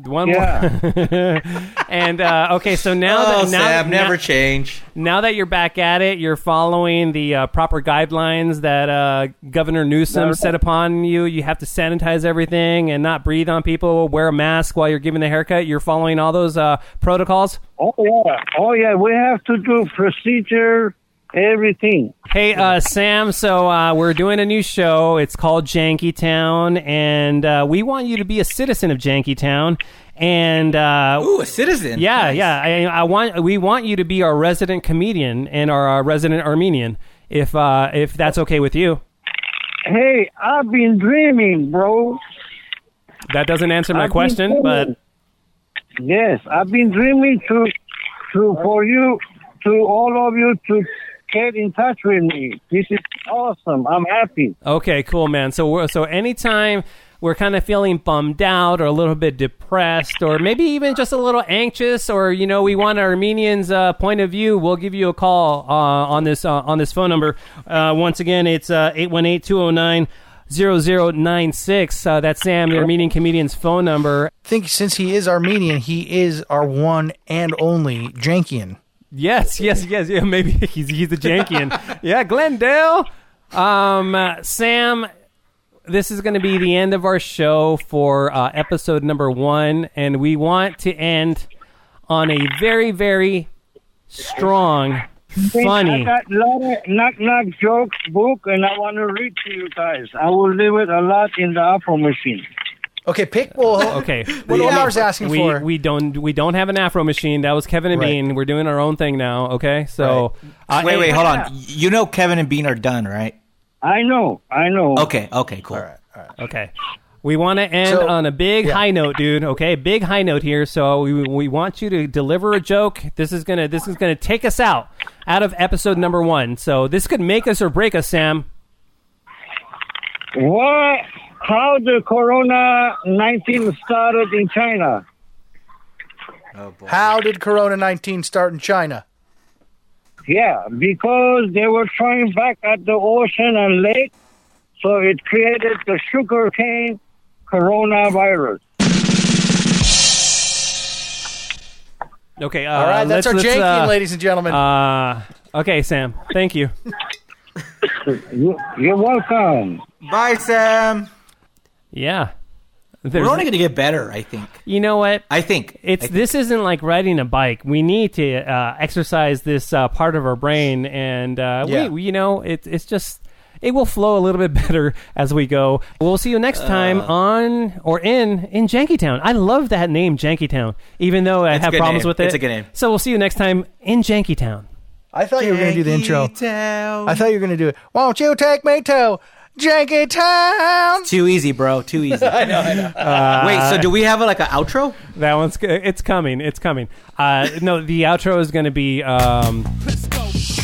One Yeah. more. and uh, okay, so now Oh, that now, Sam, now- never change. now that you're back at it, you're following the uh, proper guidelines that uh, Governor Newsom No. set upon you. You have to sanitize everything and not breathe on people. Wear a mask while you're giving the haircut. You're following all those uh, protocols. Oh yeah, oh yeah. We have to do procedure, everything. Hey, uh, Sam. So uh, we're doing a new show. It's called Janky Town, and uh, we want you to be a citizen of Janky Town. And uh, Ooh, a citizen. yeah, Nice. yeah. I, I want we want you to be our resident comedian and our uh, resident Armenian, if uh, if that's okay with you. Hey, I've been dreaming, bro. That doesn't answer my I've question, but yes, I've been dreaming to to for you to all of you to get in touch with me. This is awesome. I'm happy. okay, cool, man. So we're, so anytime we're kind of feeling bummed out or a little bit depressed or maybe even just a little anxious or you know we want Armenians' uh, point of view, we'll give you a call uh, on this uh, on this phone number. Uh, once again, it's uh, 818-209 0096. Uh, that's Sam, the Armenian comedian's phone number. I think since he is Armenian, he is our one and only Jankian. Yes, yes, yes. Yeah, maybe he's he's a Jankian. yeah, Glendale. Um, uh, Sam, this is going to be the end of our show for uh, episode number one, and we want to end on a very, very strong, funny. I got a lot of knock knock jokes book, and I want to read to you guys. I will leave it a lot in the Afro machine. Okay, pick. Well, Okay, What we, Omar's asking we, for. we don't we don't have an Afro machine. That was Kevin and Right. Bean. We're doing our own thing now. Okay, so uh, Wait, hey, wait, hold on. You know Kevin and Bean are done, right? I know, I know. Okay, okay, cool. all right, all right. Okay. We want to end So- on a big yeah. high note, dude. Okay, big high note here. So we, we want you to deliver a joke. This is gonna this is gonna take us out out of episode number one. So this could make us or break us, Sam. What? How the Corona nineteen started in China? Oh. How did Corona nineteen start in China? Yeah, because they were throwing back at the ocean and lake, so it created the sugarcane coronavirus. Okay. Uh, All right, that's let's- our let's, janking, uh, ladies and gentlemen. Uh, okay, Sam. Thank you. You- You're welcome. Bye, Sam. Yeah. We're only going to get better, I think. you know what? I think. It's I think. this isn't like riding a bike. We need to uh, exercise this uh, part of our brain, and uh, Yeah. we, you know, it's it's just it will flow a little bit better as we go. We'll see you next time Uh. on or in in Jankytown. I love that name, Jankytown, even though I have problems name. with it. It's a good name. So we'll see you next time in Jankytown. I thought you were going to do the intro. Town. I thought you were going to do it. Won't you take me to Janky Town? Too easy, bro. Too easy. I know. I know. Wait. So do we have like an outro? That one's it's coming. It's coming. Uh, no, the outro is going to be. Um,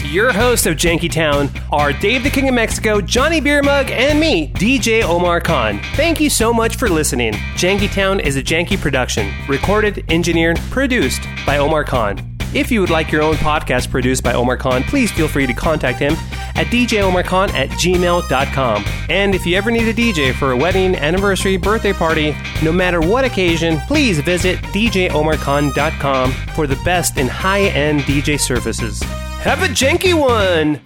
Your hosts of Janky Town are Dave the King of Mexico, Johnny Beer Mug, and me, DJ Omar Khan. Thank you so much for listening. Janky Town is a janky production, recorded, engineered, produced by Omar Khan. If you would like your own podcast produced by Omar Khan, please feel free to contact him at djomarkhan at gmail.com. And if you ever need a DJ for a wedding, anniversary, birthday party, no matter what occasion, please visit djomarkhan.com for the best in high end DJ services. Have a janky one!